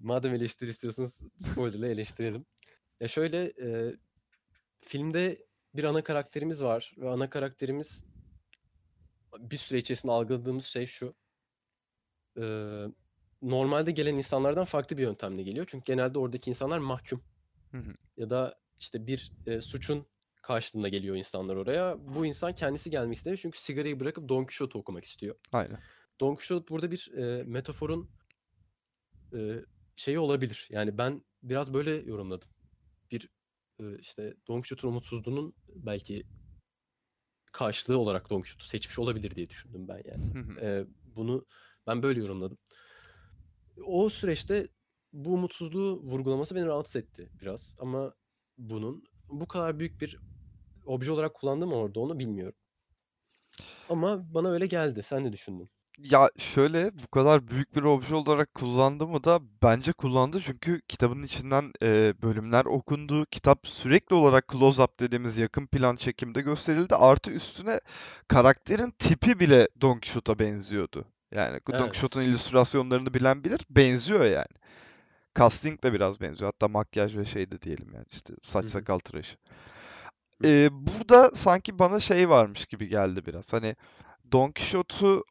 Madem eleştiri istiyorsanız spoilerla eleştirelim. Ya şöyle e, filmde bir ana karakterimiz var ve ana karakterimiz bir süre içerisinde algıladığımız şey şu. E, normalde gelen insanlardan farklı bir yöntemle geliyor. Çünkü genelde oradaki insanlar mahkum.
Hı hı.
Ya da işte bir e, suçun karşılığında geliyor insanlar oraya. Bu insan kendisi gelmek istemiyor çünkü sigarayı bırakıp Don Quixote okumak istiyor.
Aynen.
Don Quixote burada bir e, metaforun e, şeyi olabilir. Yani ben biraz böyle yorumladım. Bir işte Don Quixote'un umutsuzluğunun belki karşılığı olarak Don Quixote'u seçmiş olabilir diye düşündüm ben yani. e, bunu ben böyle yorumladım. O süreçte bu umutsuzluğu vurgulaması beni rahatsız etti biraz. Ama bunun bu kadar büyük bir obje olarak kullandım orada onu bilmiyorum. Ama bana öyle geldi. Sen ne düşündün?
Ya şöyle bu kadar büyük bir obje olarak kullandı mı da bence kullandı çünkü kitabın içinden e, bölümler okundu. Kitap sürekli olarak close-up dediğimiz yakın plan çekimde gösterildi. Artı üstüne karakterin tipi bile Don Quixote'a benziyordu. Yani Don
Evet.
Quixote'un illüstrasyonlarını bilen bilir. Benziyor yani. Casting de biraz benziyor. Hatta makyaj ve şey de diyelim yani işte saç
Hı hı.
sakal tıraşı. Ee, burada sanki bana şey varmış gibi geldi biraz. Hani Don Quixote'u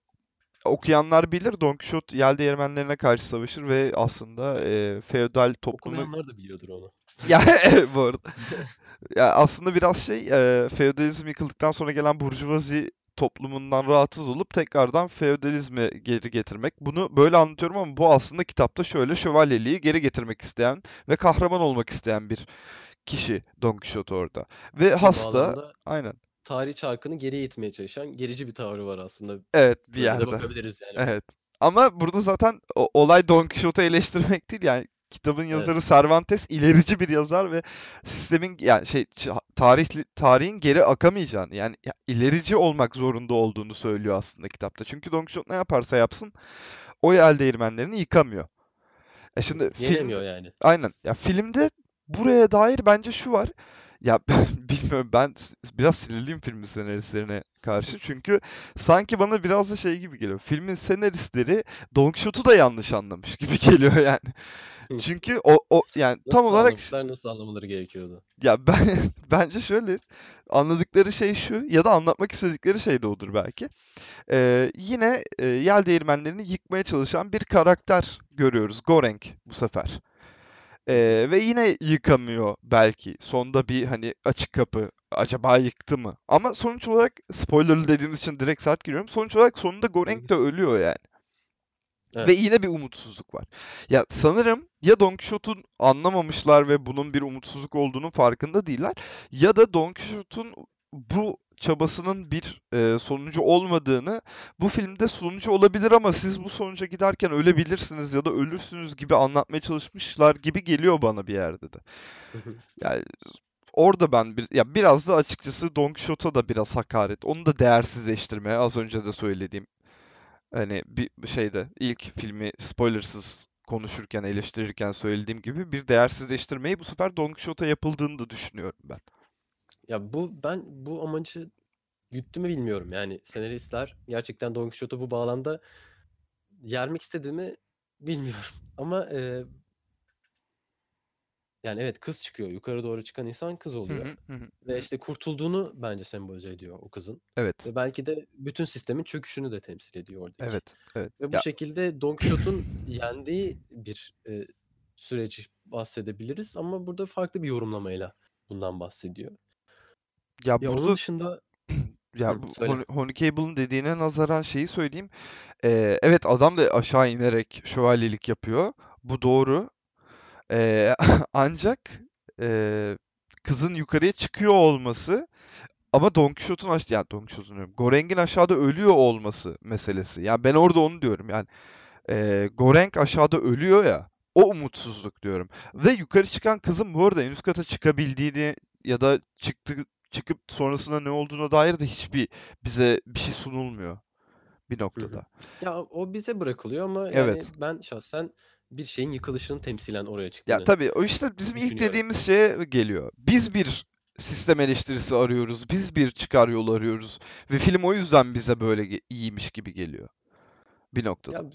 okuyanlar bilir. Don Quixote yel değirmenlerine karşı savaşır ve aslında e, feodal toplumu...
Okumayanlar da biliyordur onu.
Ya evet bu arada. Ya aslında biraz şey e, feodalizm yıkıldıktan sonra gelen burjuvazi toplumundan rahatsız olup tekrardan feodalizmi geri getirmek. Bunu böyle anlatıyorum ama bu aslında kitapta şöyle şövalyeliği geri getirmek isteyen ve kahraman olmak isteyen bir kişi Don Quixote orada. Ve hasta
bağlamda
aynen.
Tarih çarkını geriye itmeye çalışan gerici bir tavrı var aslında.
Evet bir
Böyle de
yerde.
bakabiliriz yani.
Evet. Ama burada zaten o- olay Don Quixote'u eleştirmek değil yani kitabın yazarı Cervantes ilerici bir yazar ve sistemin yani şey tarihli tarihin geri akamayacağını yani ya- ilerici olmak zorunda olduğunu söylüyor aslında kitapta. Çünkü Don Quixote ne yaparsa yapsın o el değirmenlerini yıkamıyor. E şimdi film
Yenemiyor yani.
Aynen. Ya filmde buraya dair bence şu var. Ya bilmiyorum ben biraz sinirliyim filmin senaristlerine karşı. Çünkü sanki bana biraz da şey gibi geliyor. Filmin senaristleri Don Quixote'u da yanlış anlamış gibi geliyor yani. Çünkü o o yani tam
Nasıl
olarak
anlamışlar, nasıl anlamaları gerekiyordu?
ya ben bence şöyle anladıkları şey şu ya da anlatmak istedikleri şey de odur belki. Ee, yine e, yel değirmenlerini yıkmaya çalışan bir karakter görüyoruz. Goreng bu sefer. Ee, ve yine yıkamıyor belki. Sonda bir hani açık kapı acaba yıktı mı? Ama sonuç olarak spoilerlı dediğimiz için direkt sert giriyorum. Sonuç olarak sonunda Goreng de ölüyor yani.
Evet.
Ve yine bir umutsuzluk var. Ya sanırım ya Don Quixote'un anlamamışlar ve bunun bir umutsuzluk olduğunun farkında değiller. Ya da Don Quixote'un bu çabasının bir e, sonucu olmadığını, bu filmde sonucu olabilir ama siz bu sonuca giderken ölebilirsiniz ya da ölürsünüz gibi anlatmaya çalışmışlar gibi geliyor bana bir yerde de. Yani orada ben bir ya biraz da açıkçası Don Quixote'a da biraz hakaret. Onu da değersizleştirmeye az önce de söylediğim hani bir şeyde ilk filmi spoilersız konuşurken eleştirirken söylediğim gibi bir değersizleştirmeyi bu sefer Don Quixote'a yapıldığını da düşünüyorum ben.
Ya bu ben bu amacı güttü mü bilmiyorum. Yani senaristler gerçekten Don Quixote'u bu bağlamda yermek istediğimi bilmiyorum. Ama e, yani evet kız çıkıyor. Yukarı doğru çıkan insan kız oluyor.
hı, hı hı,
Ve işte kurtulduğunu bence sembolize ediyor o kızın.
Evet.
Ve belki de bütün sistemin çöküşünü de temsil ediyor oradaki.
Evet. Evet.
Ve bu
Ya
şekilde Don Quixote'un yendiği bir e, süreci bahsedebiliriz. Ama burada farklı bir yorumlamayla bundan bahsediyor.
Ya
Ya onun
burada
dışında
ya
Hı,
bu
söyle.
Hon- dediğine nazaran şeyi söyleyeyim. Ee, evet adam da aşağı inerek şövalyelik yapıyor. Bu doğru. Ee, ancak e, kızın yukarıya çıkıyor olması ama Don Quixote'un aş yani Don Quixote'un diyorum. Goreng'in aşağıda ölüyor olması meselesi. Yani ben orada onu diyorum. Yani e, Goreng aşağıda ölüyor ya. O umutsuzluk diyorum. Ve yukarı çıkan kızın bu arada en üst kata çıkabildiğini ya da çıktı çıkıp sonrasında ne olduğuna dair de hiçbir bize bir şey sunulmuyor bir noktada.
Ya o bize bırakılıyor ama yani
Evet.
ben şahsen bir şeyin yıkılışının temsilen oraya
Ya
çıktığını
tabii o işte bizim ilk dediğimiz şeye geliyor. Biz bir sistem eleştirisi arıyoruz. Biz bir çıkar yolu arıyoruz. Ve film o yüzden bize böyle iyiymiş gibi geliyor bir noktada.
Ya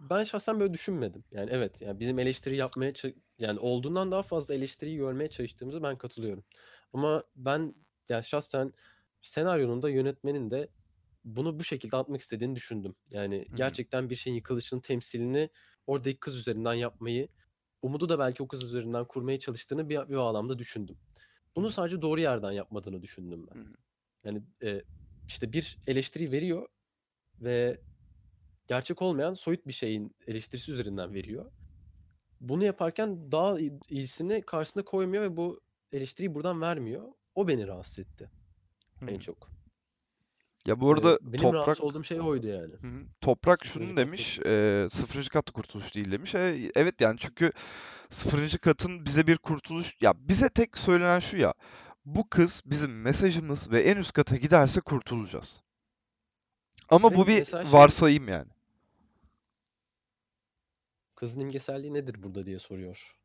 ben şahsen böyle düşünmedim. Yani evet yani bizim eleştiri yapmaya yani olduğundan daha fazla eleştiriyi görmeye çalıştığımızı ben katılıyorum. Ama ben yani şahsen senaryonun da yönetmenin de bunu bu şekilde atmak istediğini düşündüm. Yani
Hı hı.
gerçekten bir şeyin yıkılışının temsilini oradaki kız üzerinden yapmayı, umudu da belki o kız üzerinden kurmaya çalıştığını bir, bir bağlamda düşündüm. Bunu sadece doğru yerden yapmadığını düşündüm ben.
hı.
Yani e, işte bir eleştiri veriyor ve gerçek olmayan soyut bir şeyin eleştirisi üzerinden veriyor. Bunu yaparken daha iyi- iyisini karşısına koymuyor ve bu eleştiriyi buradan vermiyor. O beni rahatsız etti
Hı
en çok.
Ya bu
Ee,
arada
benim
Toprak
rahatsız olduğum şey oydu yani.
Hı hı. Toprak şunu
Sıfırıncı kat
demiş, e, sıfırıncı katta kurtuluş değil demiş. E, evet yani çünkü sıfırıncı katın bize bir kurtuluş, ya bize tek söylenen şu ya, bu kız bizim mesajımız ve en üst kata giderse kurtulacağız. Ama
Ve
bu bir
şey
varsayım yani.
kızın imgeselliği nedir burada diye soruyor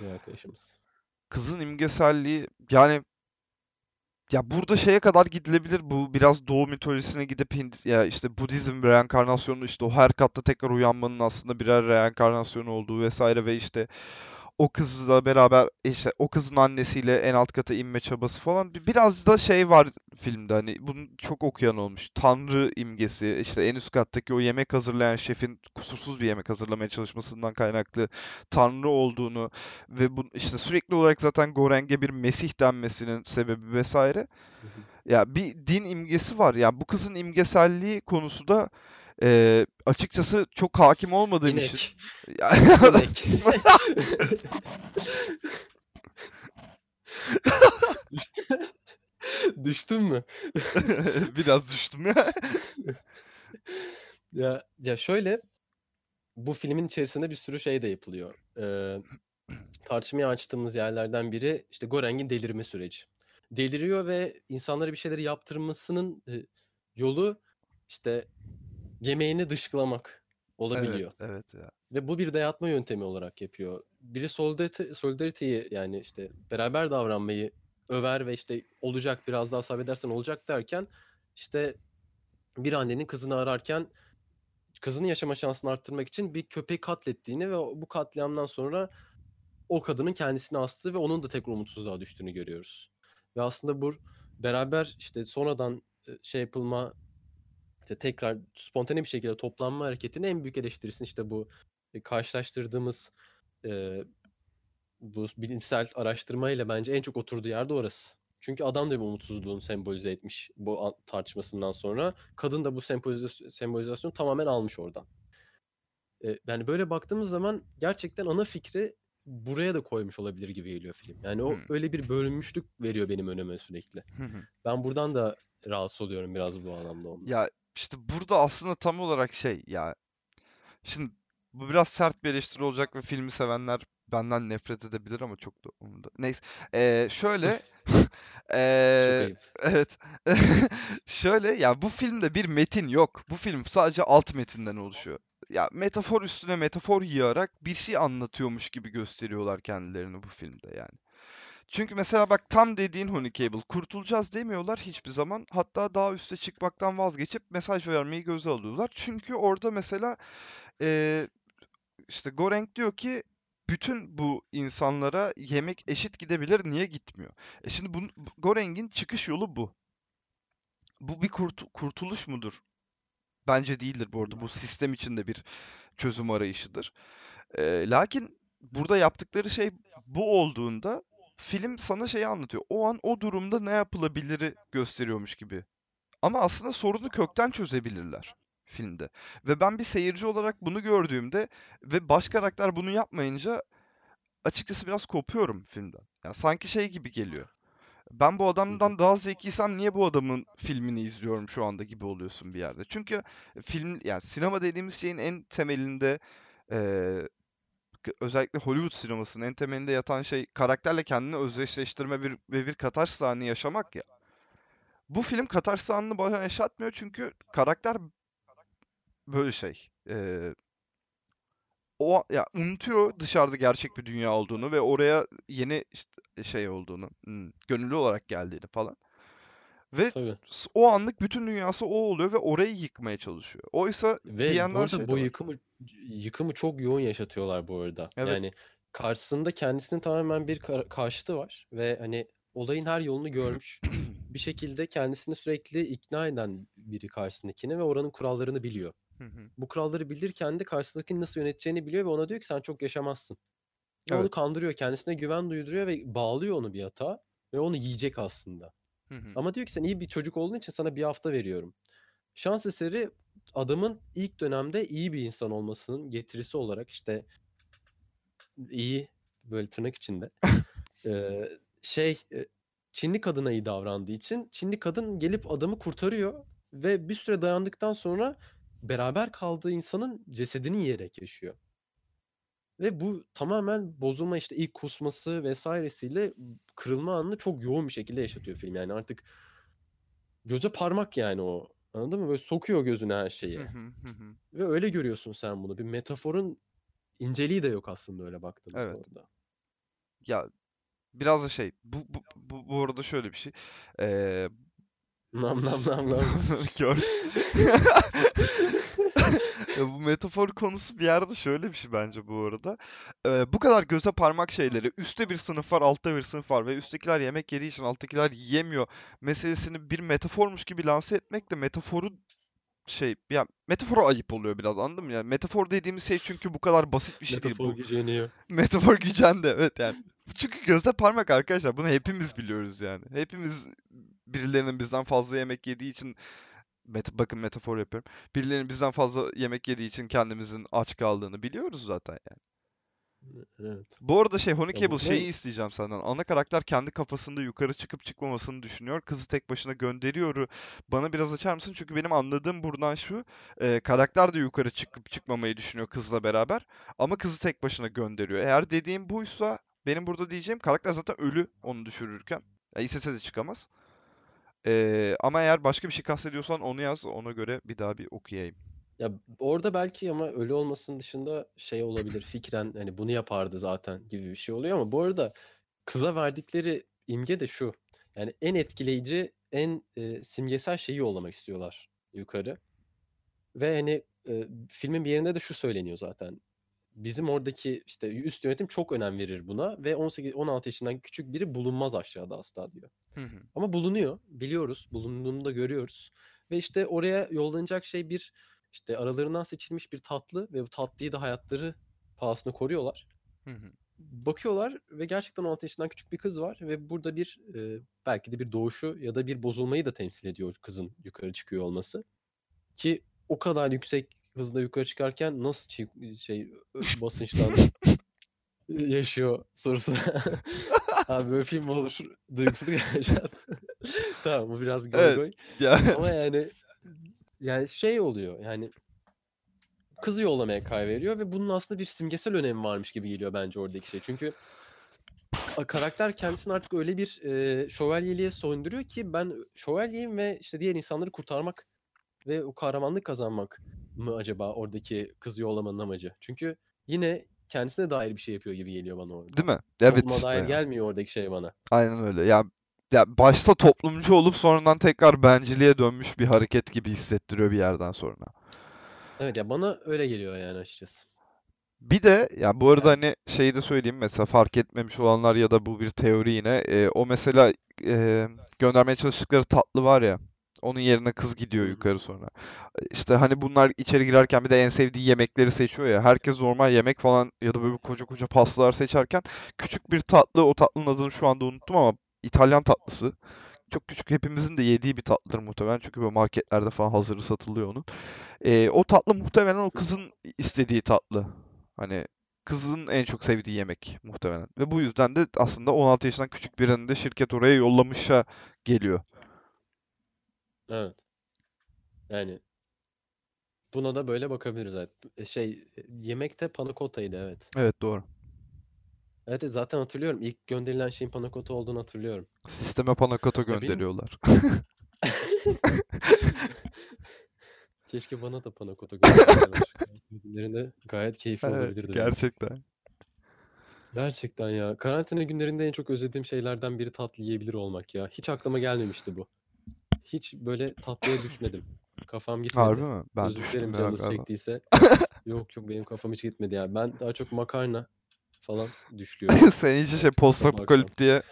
bu arkadaşımız.
Kızın imgeselliği yani ya burada şeye kadar gidilebilir. Bu biraz Doğu mitolojisine gidip ya işte Budizm reenkarnasyonu işte o her katta tekrar uyanmanın aslında birer reenkarnasyonu olduğu vesaire ve işte o kızla beraber işte o kızın annesiyle en alt kata inme çabası falan Bir- biraz da şey var filmde hani bunu çok okuyan olmuş. Tanrı imgesi işte en üst kattaki o yemek hazırlayan şefin kusursuz bir yemek hazırlamaya çalışmasından kaynaklı Tanrı olduğunu ve bu işte sürekli olarak zaten Goreng'e bir Mesih denmesinin sebebi vesaire. Ya bir din imgesi var. Ya bu kızın imgeselliği konusu da e, açıkçası çok hakim olmadığım için
İnek. Kız inek. Düştün mü?
biraz düştüm ya.
Ya ya şöyle bu filmin içerisinde bir sürü şey de yapılıyor. Ee, tartışmaya açtığımız yerlerden biri işte Goreng'in delirme süreci. Deliriyor ve insanlara bir şeyleri yaptırmasının e, yolu işte yemeğini dışkılamak
Evet,
olabiliyor.
evet ya.
Ve bu bir dayatma yöntemi olarak yapıyor. Biri solidarite, solidarity'yi yani işte beraber davranmayı över ve işte olacak biraz daha sabredersen olacak derken işte bir annenin kızını ararken kızının yaşama şansını arttırmak için bir köpeği katlettiğini ve bu katliamdan sonra o kadının kendisini astığı ve onun da tekrar umutsuzluğa düştüğünü görüyoruz. Ve aslında bu beraber işte sonradan şey yapılma işte tekrar spontane bir şekilde toplanma hareketinin en büyük eleştirisini işte bu karşılaştırdığımız e, bu bilimsel araştırmayla bence en çok oturduğu yerde orası. Çünkü adam da bir umutsuzluğunu sembolize etmiş bu tartışmasından sonra. Kadın da bu sembolizasyon, sembolizasyonu tamamen almış oradan. Ee, yani böyle baktığımız zaman gerçekten ana fikri buraya da koymuş olabilir gibi geliyor film. Yani o hmm. öyle bir bölünmüşlük veriyor benim önüme sürekli. ben buradan da rahatsız oluyorum biraz bu anlamda. Ondan.
Ya işte burada aslında tam olarak şey ya şimdi bu biraz sert bir eleştiri olacak ve filmi sevenler benden nefret edebilir ama çok da umurumda. Neyse. Ee, şöyle ee, evet. şöyle ya bu filmde bir metin yok. Bu film sadece alt metinden oluşuyor. Ya metafor üstüne metafor yığarak bir şey anlatıyormuş gibi gösteriyorlar kendilerini bu filmde yani. Çünkü mesela bak tam dediğin Honey Cable kurtulacağız demiyorlar hiçbir zaman. Hatta daha üste çıkmaktan vazgeçip mesaj vermeyi göze alıyorlar. Çünkü orada mesela e, işte Goreng diyor ki bütün bu insanlara yemek eşit gidebilir. Niye gitmiyor? E şimdi bu, Goreng'in çıkış yolu bu. Bu bir kurt, kurtuluş mudur? Bence değildir bu arada. Bu sistem içinde bir çözüm arayışıdır. E, lakin burada yaptıkları şey bu olduğunda film sana şeyi anlatıyor. O an o durumda ne yapılabiliri gösteriyormuş gibi. Ama aslında sorunu kökten çözebilirler filmde. Ve ben bir seyirci olarak bunu gördüğümde ve baş karakter bunu yapmayınca açıkçası biraz kopuyorum filmden. Yani sanki şey gibi geliyor. Ben bu adamdan daha zekiysem niye bu adamın filmini izliyorum şu anda gibi oluyorsun bir yerde. Çünkü film yani sinema dediğimiz şeyin en temelinde e, özellikle Hollywood sinemasının en temelinde yatan şey karakterle kendini özdeşleştirme bir, ve bir katarsis anı yaşamak ya. Bu film katarsis anını bana yaşatmıyor çünkü karakter böyle şey. E, o ya unutuyor dışarıda gerçek bir dünya olduğunu ve oraya yeni işte şey olduğunu, hmm, gönüllü olarak geldiğini falan. Ve Tabii. o anlık bütün dünyası o oluyor ve orayı yıkmaya çalışıyor. Oysa
ve bir yandan şey bu yıkımı yıkımı çok yoğun yaşatıyorlar bu arada. Evet. Yani karşısında kendisinin tamamen bir kar- karşıtı var ve hani olayın her yolunu görmüş. bir şekilde kendisini sürekli ikna eden biri karşısındakini ve oranın kurallarını biliyor. Bu kuralları bilirken de karşısındakini nasıl yöneteceğini biliyor ve ona diyor ki sen çok yaşamazsın. Ve onu kandırıyor, kendisine güven duyduruyor ve bağlıyor onu bir yatağa ve onu yiyecek aslında. Hı hı. Ama diyor ki sen iyi bir çocuk olduğun için sana bir hafta veriyorum. Şans eseri adamın ilk dönemde iyi bir insan olmasının getirisi olarak işte iyi böyle tırnak içinde eee, şey Çinli kadına iyi davrandığı için Çinli kadın gelip adamı kurtarıyor ve bir süre dayandıktan sonra beraber kaldığı insanın cesedini yiyerek yaşıyor. Ve bu tamamen bozulma işte ilk kusması vesairesiyle kırılma anını çok yoğun bir şekilde yaşatıyor film. Yani artık göze parmak yani o. Anladın mı? Böyle sokuyor gözüne her şeyi. Ve öyle görüyorsun sen bunu. Bir metaforun inceliği de yok aslında öyle baktığımızda
evet. orada. Ya biraz da şey bu bu, bu, bu arada şöyle bir şey. Ee,
nam nam nam nam.
Gör. ya bu metafor konusu bir yerde şöyle bir şey bence bu arada. Ee, bu kadar göze parmak şeyleri, üstte bir sınıf var, altta bir sınıf var ve üsttekiler yemek yediği için alttakiler yiyemiyor meselesini bir metaformuş gibi lanse etmek de metaforu şey ya metafora ayıp oluyor biraz anladın mı? Yani metafor dediğimiz şey çünkü bu kadar basit bir şey
metafor değil.
Metafor
güceniyor.
Metafor gücendi evet yani. Çünkü gözde parmak arkadaşlar bunu hepimiz biliyoruz yani. Hepimiz birilerinin bizden fazla yemek yediği için Met bakın metafor yapıyorum. Birilerinin bizden fazla yemek yediği için kendimizin aç kaldığını biliyoruz zaten yani.
Evet.
Bu arada şey Honey Cable şeyi isteyeceğim senden. Ana karakter kendi kafasında yukarı çıkıp çıkmamasını düşünüyor. Kızı tek başına gönderiyor. Bana biraz açar mısın? Çünkü benim anladığım buradan şu. E, karakter de yukarı çıkıp çıkmamayı düşünüyor kızla beraber. Ama kızı tek başına gönderiyor. Eğer dediğim buysa benim burada diyeceğim karakter zaten ölü onu düşürürken. Ya, istese de çıkamaz. Ee, ama eğer başka bir şey kastediyorsan onu yaz. Ona göre bir daha bir okuyayım.
Ya orada belki ama ölü olmasının dışında şey olabilir. Fikren hani bunu yapardı zaten gibi bir şey oluyor ama bu arada kıza verdikleri imge de şu. Yani en etkileyici, en e, simgesel şeyi yollamak istiyorlar yukarı. Ve hani e, filmin bir yerinde de şu söyleniyor zaten. Bizim oradaki işte üst yönetim çok önem verir buna ve 18-16 yaşından küçük biri bulunmaz aşağıda asla diyor.
Hı hı.
Ama bulunuyor. Biliyoruz. Bulunduğunu da görüyoruz. Ve işte oraya yollanacak şey bir işte aralarından seçilmiş bir tatlı ve bu tatlıyı da hayatları pahasına koruyorlar.
Hı hı.
Bakıyorlar ve gerçekten 16 yaşından küçük bir kız var ve burada bir e, belki de bir doğuşu ya da bir bozulmayı da temsil ediyor kızın yukarı çıkıyor olması. Ki o kadar yüksek hızla yukarı çıkarken nasıl çi- şey basınçtan yaşıyor sorusu. Abi böyle film olur duygusunu yaşattı. tamam bu biraz goy
Evet.
goy. Ama yani yani şey oluyor yani kızı yollamaya karar veriyor ve bunun aslında bir simgesel önemi varmış gibi geliyor bence oradaki şey. Çünkü karakter kendisini artık öyle bir e, şövalyeliğe soyunduruyor ki ben şövalyeyim ve işte diğer insanları kurtarmak ve o kahramanlık kazanmak mı acaba oradaki kızı yollamanın amacı? Çünkü yine kendisine dair bir şey yapıyor gibi geliyor bana orada.
değil mi? Evet
Topluma
işte
dair gelmiyor oradaki şey bana.
Aynen öyle. Ya ya başta toplumcu olup sonradan tekrar benciliğe dönmüş bir hareket gibi hissettiriyor bir yerden sonra.
Evet ya bana öyle geliyor yani açıkçası.
Bir de ya bu arada hani şeyi de söyleyeyim mesela fark etmemiş olanlar ya da bu bir teori yine e, o mesela e, göndermeye çalıştıkları tatlı var ya onun yerine kız gidiyor yukarı sonra. İşte hani bunlar içeri girerken bir de en sevdiği yemekleri seçiyor ya. Herkes normal yemek falan ya da böyle koca koca pastalar seçerken küçük bir tatlı o tatlının adını şu anda unuttum ama İtalyan tatlısı. Çok küçük hepimizin de yediği bir tatlıdır muhtemelen. Çünkü böyle marketlerde falan hazırı satılıyor onun. Ee, o tatlı muhtemelen o kızın istediği tatlı. Hani kızın en çok sevdiği yemek muhtemelen. Ve bu yüzden de aslında 16 yaşından küçük birini de şirket oraya yollamışa geliyor.
Evet. Yani buna da böyle bakabiliriz. Evet. E, Şey e, yemekte panakotaydı evet.
Evet doğru.
Evet evet, zaten hatırlıyorum. İlk gönderilen şeyin panakota olduğunu hatırlıyorum.
Sisteme panakota
Ya benim
gönderiyorlar.
keşke bana da panakota gönderseler. Günlerinde gayet keyifli
Evet,
olabilirdi
gerçekten.
Gerçekten ya. Karantina günlerinde en çok özlediğim şeylerden biri tatlı yiyebilir olmak ya. Hiç aklıma gelmemişti bu. Hiç böyle tatlıya düşmedim. Kafam
Harbi
gitmedi.
mi? Ben
Özür dilerim canınız çektiyse. Yok yok benim kafam hiç gitmedi ya. Ben daha çok makarna falan düşlüyorum
Sen iyice şey
sabah akşam.
diye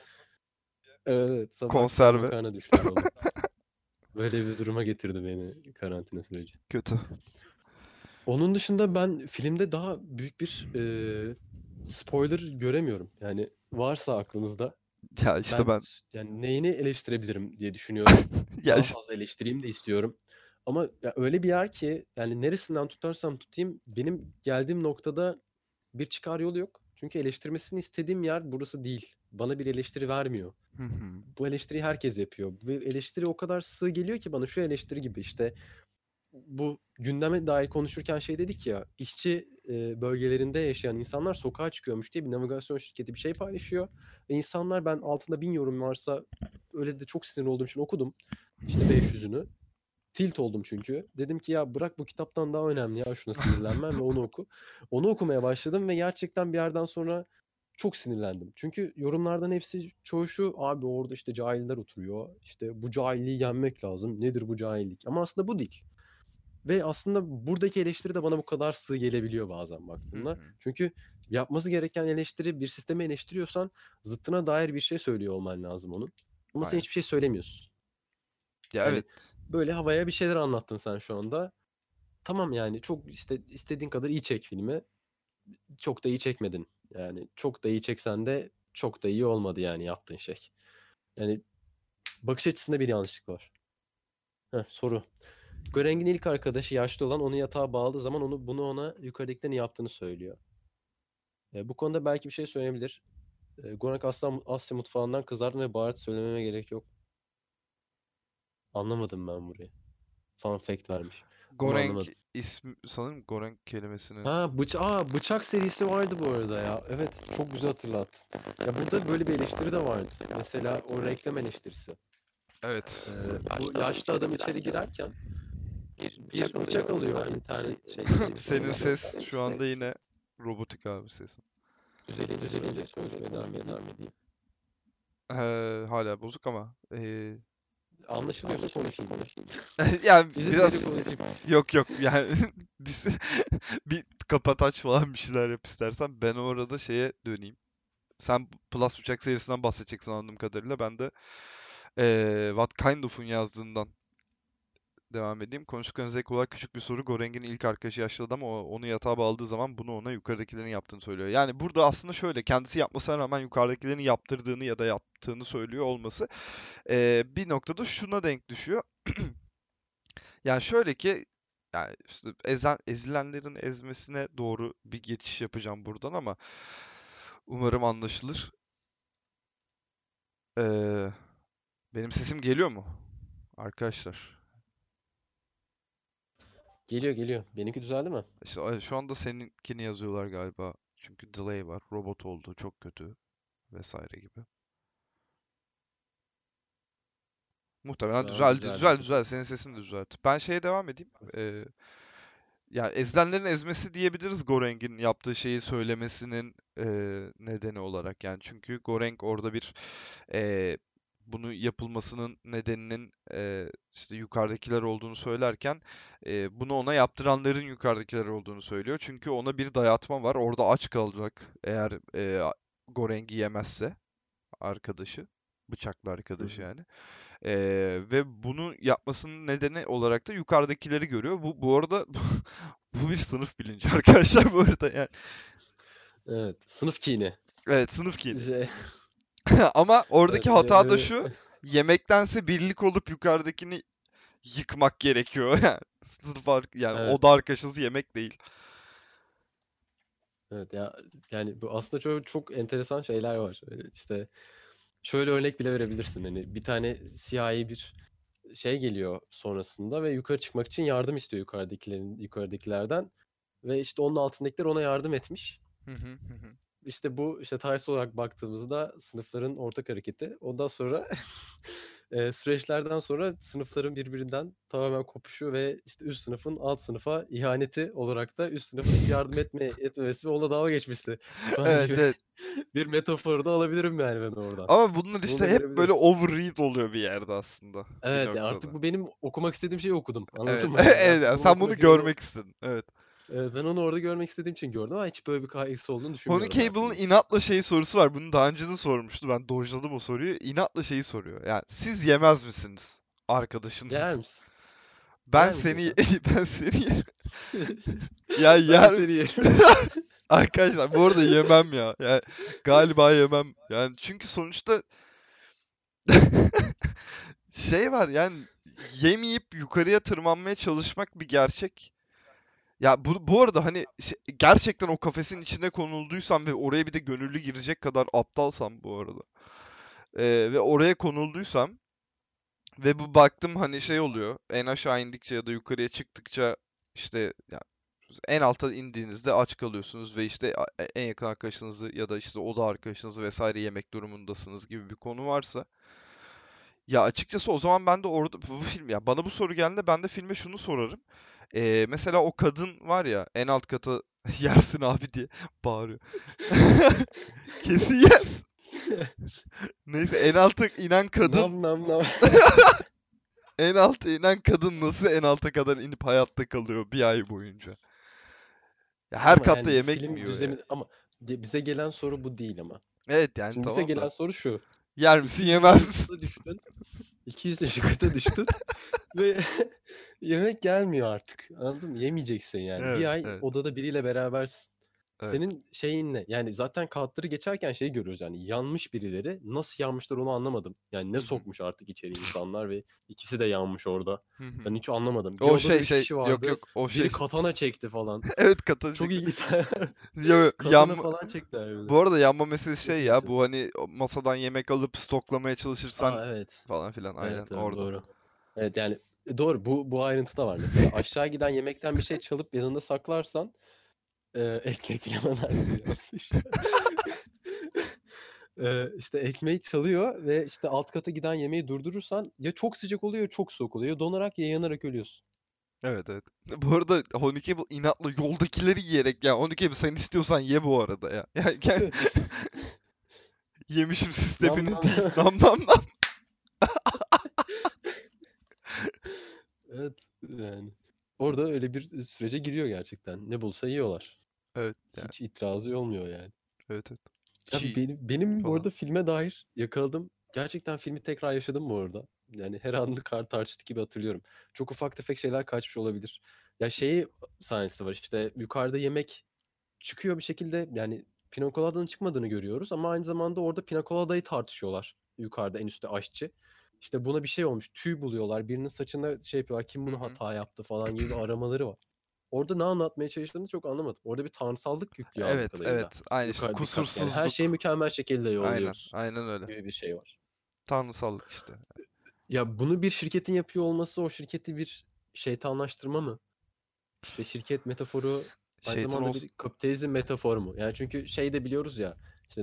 Evet, evet sabah
konserve.
makarna düşlüyor oldum. Böyle bir duruma getirdi beni karantina süreci.
Kötü.
Onun dışında ben filmde daha büyük bir e, spoiler göremiyorum. Yani varsa aklınızda
Ya işte
ben
ben
yani neyini eleştirebilirim diye düşünüyorum.
ya
Daha
işte
fazla eleştireyim de istiyorum. Ama ya öyle bir yer ki yani neresinden tutarsam tutayım benim geldiğim noktada bir çıkar yolu yok. Çünkü eleştirmesini istediğim yer burası değil. Bana bir eleştiri vermiyor.
Hı hı.
Bu eleştiriyi herkes yapıyor. Ve eleştiri o kadar sığ geliyor ki bana şu eleştiri gibi işte bu gündeme dair konuşurken şey dedik ya işçi e, bölgelerinde yaşayan insanlar sokağa çıkıyormuş diye bir navigasyon şirketi bir şey paylaşıyor. Ve insanlar ben altında bin yorum varsa öyle de çok sinir olduğum için okudum. İşte 500'ünü. Tilt oldum çünkü. Dedim ki ya bırak bu kitaptan daha önemli ya şuna sinirlenmem ve onu oku. Onu okumaya başladım ve gerçekten bir yerden sonra çok sinirlendim. Çünkü yorumlardan hepsi çoğu şu abi orada işte cahiller oturuyor. İşte bu cahilliği yenmek lazım. Nedir bu cahillik? Ama aslında bu değil. Ve aslında buradaki eleştiri de bana bu kadar sığ gelebiliyor bazen
Hı
baktığımda.
hı.
Çünkü yapması gereken eleştiri bir sistemi eleştiriyorsan zıttına dair bir şey söylüyor olman lazım onun. Ama sen
Aynen.
hiçbir şey söylemiyorsun.
Ya
Yani
evet.
böyle havaya bir şeyler anlattın sen şu anda. Tamam yani çok işte istediğin kadar iyi çek filmi. Çok da iyi çekmedin. Yani çok da iyi çeksen de çok da iyi olmadı yani yaptığın şey. Yani bakış açısında bir yanlışlık var. Heh, soru. Göreng'in ilk arkadaşı yaşlı olan onu yatağa bağladığı zaman onu bunu ona yukarıdakilerin yaptığını söylüyor. E, bu konuda belki bir şey söyleyebilir. E, Gorak Asya, Asya mutfağından kızartma ve baharat söylememe gerek yok. Anlamadım ben burayı. Fun fact vermiş.
Goreng ismi sanırım Goreng kelimesini
Ha bıç Aa, bıçak serisi vardı bu arada ya. Evet çok güzel hatırlattın. Ya burada böyle bir eleştiri de vardı. Mesela o reklam eleştirisi.
Evet.
Ee, bu yaşlı adam içeri girerken bir, bir bıçak alıyor internet şey.
Senin ses şu anda yine robotik abi sesin.
düzeli düzelince konuşmaya devam devam edeyim.
Ee, hala bozuk ama ee,
Anlaşılıyorsa konuşayım. konuşayım.
yani
İzin
biraz
konuşayım.
yok yok yani biz bir kapataç falan bir şeyler yap istersen ben orada şeye döneyim. Sen Plus Bıçak serisinden bahsedeceksin anladığım kadarıyla. Ben de eee What Kind of'un yazdığından devam edeyim. Konuştuklarınıza ek olarak küçük bir soru. Goreng'in ilk arkadaşı yaşlı adam o, onu yatağa bağladığı zaman bunu ona yukarıdakilerin yaptığını söylüyor. Yani burada aslında şöyle kendisi yapmasına rağmen yukarıdakilerin yaptırdığını ya da yaptığını söylüyor olması eee, bir noktada şuna denk düşüyor. Yani şöyle ki yani işte ezen, ezilenlerin ezmesine doğru bir geçiş yapacağım buradan ama umarım anlaşılır. Eee, benim sesim geliyor mu? Arkadaşlar.
Geliyor geliyor. Benimki düzeldi mi?
İşte şu anda seninkini yazıyorlar galiba. Çünkü delay var. Robot oldu. Çok kötü. Vesaire gibi. Muhtemelen
an
düzeldi.
düzeldi.
Düzel düzel. Senin sesin de düzeldi. Ben şeye devam edeyim. Ee, ya ezilenlerin ezmesi diyebiliriz Goreng'in yaptığı şeyi söylemesinin e, nedeni olarak. Yani çünkü Goreng orada bir e, bunu yapılmasının nedeninin e, işte yukarıdakiler olduğunu söylerken e, bunu ona yaptıranların yukarıdakiler olduğunu söylüyor. Çünkü ona bir dayatma var. Orada aç kalacak eğer e, Goreng'i yemezse arkadaşı. Bıçaklı arkadaşı
hı.
yani. E, ve bunu yapmasının nedeni olarak da yukarıdakileri görüyor. Bu bu arada bu bir sınıf bilinci arkadaşlar bu arada yani.
Evet. Sınıf kini.
Evet sınıf kini.
Şey,
Ama oradaki hata da şu. Yemektense birlik olup yukarıdakini yıkmak gerekiyor. Yani sınıf yani
Evet.
oda arkadaşınız yemek değil.
Evet ya yani bu aslında çok çok enteresan şeyler var. İşte şöyle örnek bile verebilirsin. Hani bir tane siyahi bir şey geliyor sonrasında ve yukarı çıkmak için yardım istiyor yukarıdakilerin yukarıdakilerden ve işte onun altındakiler ona yardım etmiş. İşte bu işte tarihsel olarak baktığımızda sınıfların ortak hareketi. Ondan sonra e, süreçlerden sonra sınıfların birbirinden tamamen kopuşu ve işte üst sınıfın alt sınıfa ihaneti olarak da üst sınıfın yardım etme, etmemesi ve onunla dalga geçmesi.
Evet evet.
bir metafor da alabilirim yani ben oradan.
Ama bunlar işte hep böyle overread oluyor bir yerde aslında.
Evet yani artık bu benim okumak istediğim şeyi okudum. Anladın
Evet,
mı?
Evet, sen bunu görmek istedin. Evet.
Ben onu orada görmek istediğim için gördüm ama hiç böyle bir kaygısı olduğunu
Pony
düşünmüyorum
Cable'ın inatla şey sorusu var. Bunu daha önce de sormuştu. Ben dojladım o soruyu. İnatla şeyi soruyor. Yani siz yemez misiniz arkadaşınız?
Yer misin?
Ben
yer misin
seni
sen?
ben seni yerim. Ya
Ben
yer
seni yerim.
Arkadaşlar bu arada yemem ya. Yani galiba yemem. Yani çünkü sonuçta şey var yani yemeyip yukarıya tırmanmaya çalışmak bir gerçek. Ya bu, bu arada hani şey- gerçekten o kafesin içine konulduysam ve oraya bir de gönüllü girecek kadar aptalsam bu arada. Ee, ve oraya konulduysam ve bu baktım hani şey oluyor. En aşağı indikçe ya da yukarıya çıktıkça işte ya en alta indiğinizde aç kalıyorsunuz ve işte a- en yakın arkadaşınızı ya da işte oda arkadaşınızı vesaire yemek durumundasınız gibi bir konu varsa ya açıkçası o zaman ben de orada bu film ya bana bu soru geldiğinde ben de filme şunu sorarım. Ee, mesela o kadın var ya en alt kata yersin abi diye bağırıyor. Kesin yer. Neyse en alta inen kadın
Nam nam nam.
en alta inen kadın nasıl en alta kadar inip hayatta kalıyor bir ay boyunca? Ya her
Ama
katta
yani
yemek
film
yiyor
düzeni ama ge- bize gelen soru bu değil ama.
Evet yani
Şimdi bize
tamam
gelen
da.
soru şu.
Yer misin
200
yemez misin?
düştün. 200 yaşı kıta düştün ve yemek gelmiyor artık. Anladın mı? Yemeyeceksin yani.
Evet,
Bir ay
evet.
odada biriyle berabersin.
Evet.
Senin şeyin ne? Yani zaten kağıtları geçerken şeyi görüyoruz yani yanmış birileri. Nasıl yanmışlar onu anlamadım. Yani ne sokmuş artık içeri insanlar ve ikisi de yanmış orada. Ben hiç anlamadım. Bir
O şey şey
kişi
yok
vardı.
yok o şey
Biri katana çekti falan.
evet katı
Çok ilginç. Katana falan çektiler bir de.
bu arada yanma meselesi şey ya bu hani masadan yemek alıp stoklamaya çalışırsan
Aa evet.
falan filan aynen
Evet, evet
orada.
doğru. Evet yani e, doğru bu bu ayrıntı da var mesela. Aşağı giden yemekten bir şey çalıp yanında saklarsan e, ekmek bilemezsin yazmış. e, işte ekmeği çalıyor ve işte alt kata giden yemeği durdurursan ya çok sıcak oluyor ya çok soğuk oluyor. Ya donarak ya yanarak ölüyorsun.
Evet evet. Bu arada Honey Cable inatla yoldakileri yiyerek ya Honey Cable sen istiyorsan ye bu arada ya. Yani gel yemişim sistemini.
Nam
nam nam.
Evet yani. Orada öyle bir sürece giriyor gerçekten. Ne bulsa yiyorlar.
Evet yani.
Hiç itirazı olmuyor yani.
Evet evet.
Abi
Çiğ
benim, benim bu
falan.
arada filme dair yakaladım. Gerçekten filmi tekrar yaşadım bu arada. Yani her anını kar tartıştık gibi hatırlıyorum. Çok ufak tefek şeyler kaçmış olabilir. Ya şeyi sahnesi var işte yukarıda yemek çıkıyor bir şekilde yani Pina Colada'nın çıkmadığını görüyoruz ama aynı zamanda orada Pina Colada'yı tartışıyorlar. Yukarıda en üstte aşçı. İşte buna bir şey olmuş. Tüy buluyorlar. Birinin saçına şey yapıyorlar. Kim bunu hata yaptı falan gibi aramaları var. Orada ne anlatmaya çalıştığını çok anlamadım. Orada bir tanrısallık yüklüyor
Evet evet. Aynı işte
kat. Yani her
kusursuzluk.
şeyi mükemmel şekilde
Aynen.
yolluyoruz
Aynen öyle.
gibi bir şey var.
Tanrısallık işte.
Ya bunu bir şirketin yapıyor olması o şirketi bir şeytanlaştırma mı? İşte şirket metaforu aynı
Şeytan
zamanda
olsun.
bir kapitalizm metaforu mu? Yani çünkü şey de biliyoruz ya işte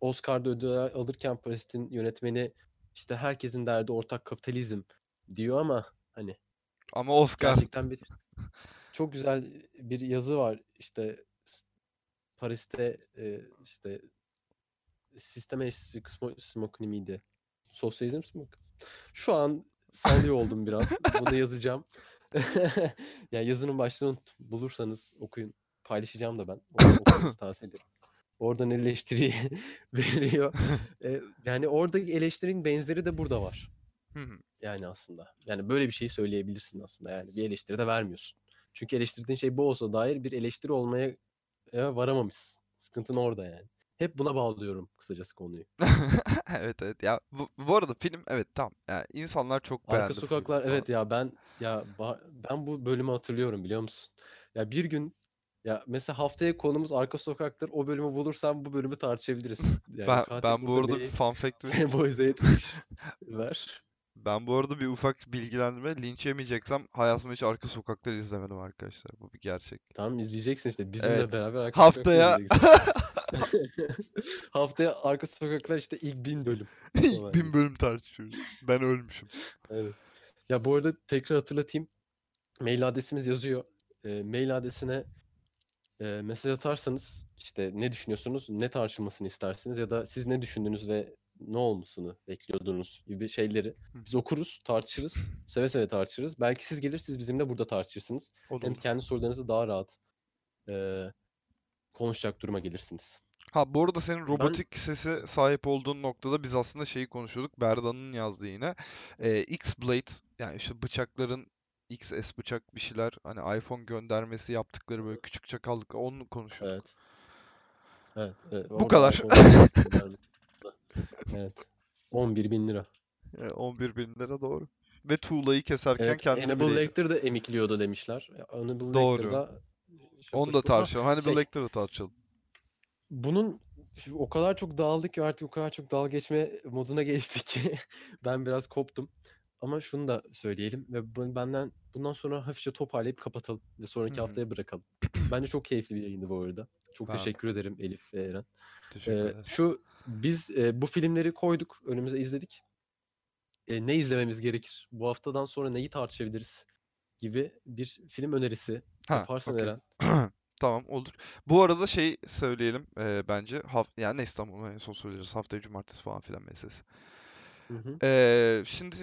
Oscar'da ödül alırken Paris'in yönetmeni işte herkesin derdi ortak kapitalizm diyor ama hani
Ama Oscar.
gerçekten bir çok güzel bir yazı var işte Paris'te e, işte sistematik smoke miydi? Sosyalizm smoke. Şu an sallıyor oldum biraz. Bunu yazacağım. ya yazının başlığını bulursanız okuyun. Paylaşacağım da ben. Okumanızı tavsiye ederim. Oradan eleştiriyi veriyor. E, yani oradaki eleştirinin benzeri de burada var. Yani aslında. Yani böyle bir şey söyleyebilirsin aslında. Yani bir eleştiri de vermiyorsun. Çünkü eleştirdiğin şey bu olsa dair bir eleştiri olmaya e, varamamışsın. Sıkıntın orada yani. Hep buna bağlıyorum kısacası konuyu.
Evet evet. Ya bu, bu arada film evet tamam. Yani insanlar çok
Arka
beğendi filmi
Sokaklar evet ya ben ya ben bu bölümü hatırlıyorum biliyor musun? Ya bir gün ya mesela haftaya konumuz Arka Sokaklar o bölümü bulursam bu bölümü tartışabiliriz. Yani
Ben ben bu arada fun fact vereyim.
sembolize etmiş ver.
Ben bu arada bir ufak bilgilendirme. Linç yemeyeceksem hayatımda hiç Arka Sokaklar izlemedim arkadaşlar. Bu bir gerçek.
Tamam izleyeceksin işte bizimle
Evet.
beraber Arka
Haftaya
izleyeceksin. Haftaya Arka Sokaklar işte ilk bin bölüm
ilk bin bölüm tartışıyoruz. Ben ölmüşüm.
Evet. Ya bu arada tekrar hatırlatayım. Mail adresimiz yazıyor. E, mail adresine e, mesaj atarsanız işte ne düşünüyorsunuz, ne tartışılmasını istersiniz ya da siz ne düşündünüz ve ne olmasını bekliyordunuz gibi şeyleri biz okuruz, tartışırız. Seve seve tartışırız. Belki siz gelir siz bizimle burada tartışırsınız.
O da
Hem
olur.
kendi sorularınızı daha rahat e, konuşacak duruma gelirsiniz.
Ha bu arada senin
Ben
robotik sese sahip olduğun noktada biz aslında şeyi konuşuyorduk. Berdan'ın yazdığı yine. Ee, X-Blade yani işte bıçakların XS bıçak bir şeyler hani iPhone göndermesi yaptıkları böyle küçük çakallıkla onu konuşuyorduk.
evet. Evet, evet.
Bu
Orada
kadar.
Evet. 11 bin lira.
Ee, 11 bin lira doğru. Ve tuğlayı keserken
Evet,
kendini
Hannibal. Lecter de emikliyordu demişler. Hannibal
Doğru.
Lecter'da
Onu
şapır
da tartışalım. Hannibal
şey,
Lecter'ı tartışalım.
bunun o kadar çok dağıldık ki artık o kadar çok dalga geçme moduna geçtik ki ben biraz koptum. Ama şunu da söyleyelim ve benden bundan sonra hafifçe toparlayıp kapatalım ve sonraki
hı.
haftaya bırakalım. Bence çok keyifli bir yayındı bu arada. Çok
Ben
teşekkür ederim Elif ve Eren.
Teşekkür
Ee,
ederiz.
şu biz e, bu filmleri koyduk, önümüze izledik. E, ne izlememiz gerekir? Bu haftadan sonra neyi tartışabiliriz? gibi bir film önerisi
Ha,
yaparsan
okey.
Eren.
Tamam olur. Bu arada şey söyleyelim e, bence. Haft yani neyse tamam en son söyleriz. Haftaya cumartesi falan filan meselesi.
Hı hı.
Ee, şimdi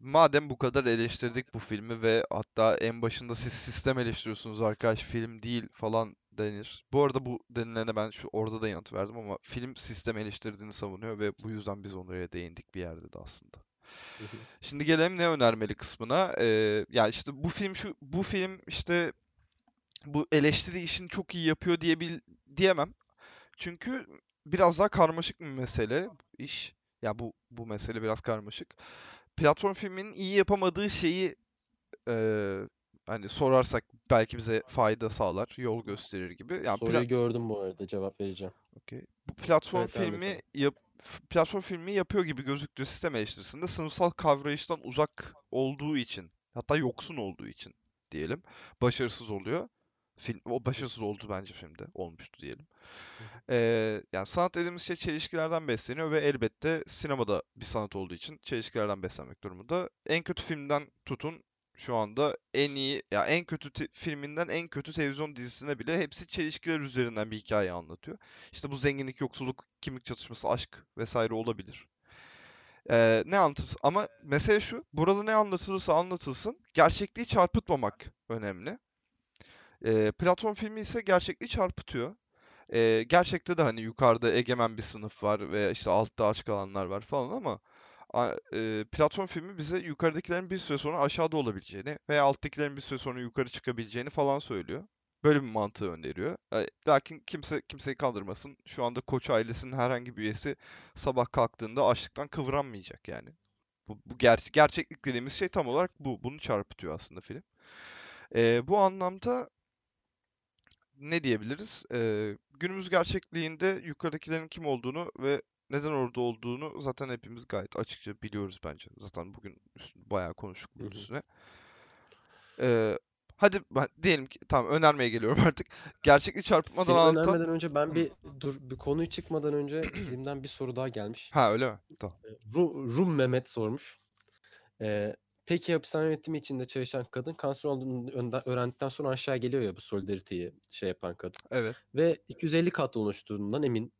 madem bu kadar eleştirdik bu filmi ve hatta en başında siz sistem eleştiriyorsunuz arkadaş film değil falan denir. Bu arada bu denilene ben şu orada da yanıt verdim ama film sistem eleştirdiğini savunuyor ve bu yüzden biz onlara değindik bir yerde de aslında. Şimdi gelelim ne önermeli kısmına. Ee, ya işte bu film şu bu film işte bu eleştiri işini çok iyi yapıyor diyebil diyemem. Çünkü biraz daha karmaşık bir mesele iş. Ya bu bu mesele biraz karmaşık. Platform filminin iyi yapamadığı şeyi eee, hani sorarsak belki bize fayda sağlar, yol gösterir gibi. Yani
Soruyu
pla-
gördüm bu arada cevap vereceğim.
Okey. Bu platform
Evet
filmi yap platform filmi yapıyor gibi gözüktüğü sistem eleştirisinde sınıfsal kavrayıştan uzak olduğu için, hatta yoksun olduğu için diyelim, başarısız oluyor. Film, o başarısız oldu bence filmde, olmuştu diyelim. Ee, yani sanat dediğimiz şey çelişkilerden besleniyor ve elbette sinemada bir sanat olduğu için çelişkilerden beslenmek durumunda. En kötü filmden tutun şu anda en iyi ya en kötü filminden en kötü televizyon dizisine bile hepsi çelişkiler üzerinden bir hikaye anlatıyor. İşte bu zenginlik, yoksulluk, kimlik çatışması, aşk vesaire olabilir. Ee, ne anlatırsa ama mesele şu. Burada ne anlatılırsa anlatılsın gerçekliği çarpıtmamak önemli. Ee, platform filmi ise gerçekliği çarpıtıyor. Ee, gerçekte de hani yukarıda egemen bir sınıf var ve işte altta aç kalanlar var falan ama e, platform filmi bize yukarıdakilerin bir süre sonra aşağıda olabileceğini veya alttakilerin bir süre sonra yukarı çıkabileceğini falan söylüyor. Böyle bir mantığı öneriyor. Lakin kimse kimseyi kandırmasın. Şu anda Koç ailesinin herhangi bir üyesi sabah kalktığında açlıktan kıvranmayacak yani. Bu, bu ger- gerçeklik dediğimiz şey tam olarak bu. Bunu çarpıtıyor aslında film. E, bu anlamda ne diyebiliriz? E, günümüz gerçekliğinde yukarıdakilerin kim olduğunu ve neden orada olduğunu zaten hepimiz gayet açıkça biliyoruz bence. Zaten bugün üstüne, bayağı konuştuk bunun üstüne. E, hadi ben, diyelim ki tamam önermeye geliyorum artık. Gerçekliği çarpıtmadan
Film
anlatan...
önermeden önce ben bir dur bir konuyu çıkmadan önce filmden bir soru daha gelmiş.
Ha öyle mi? Tamam.
Rum, Rum Mehmet sormuş. Ee, peki hapishane yönetimi içinde çalışan kadın kanser olduğunu öğrendikten sonra aşağı geliyor ya bu solidariteyi şey yapan kadın.
Evet.
Ve 250 kat oluştuğundan emin.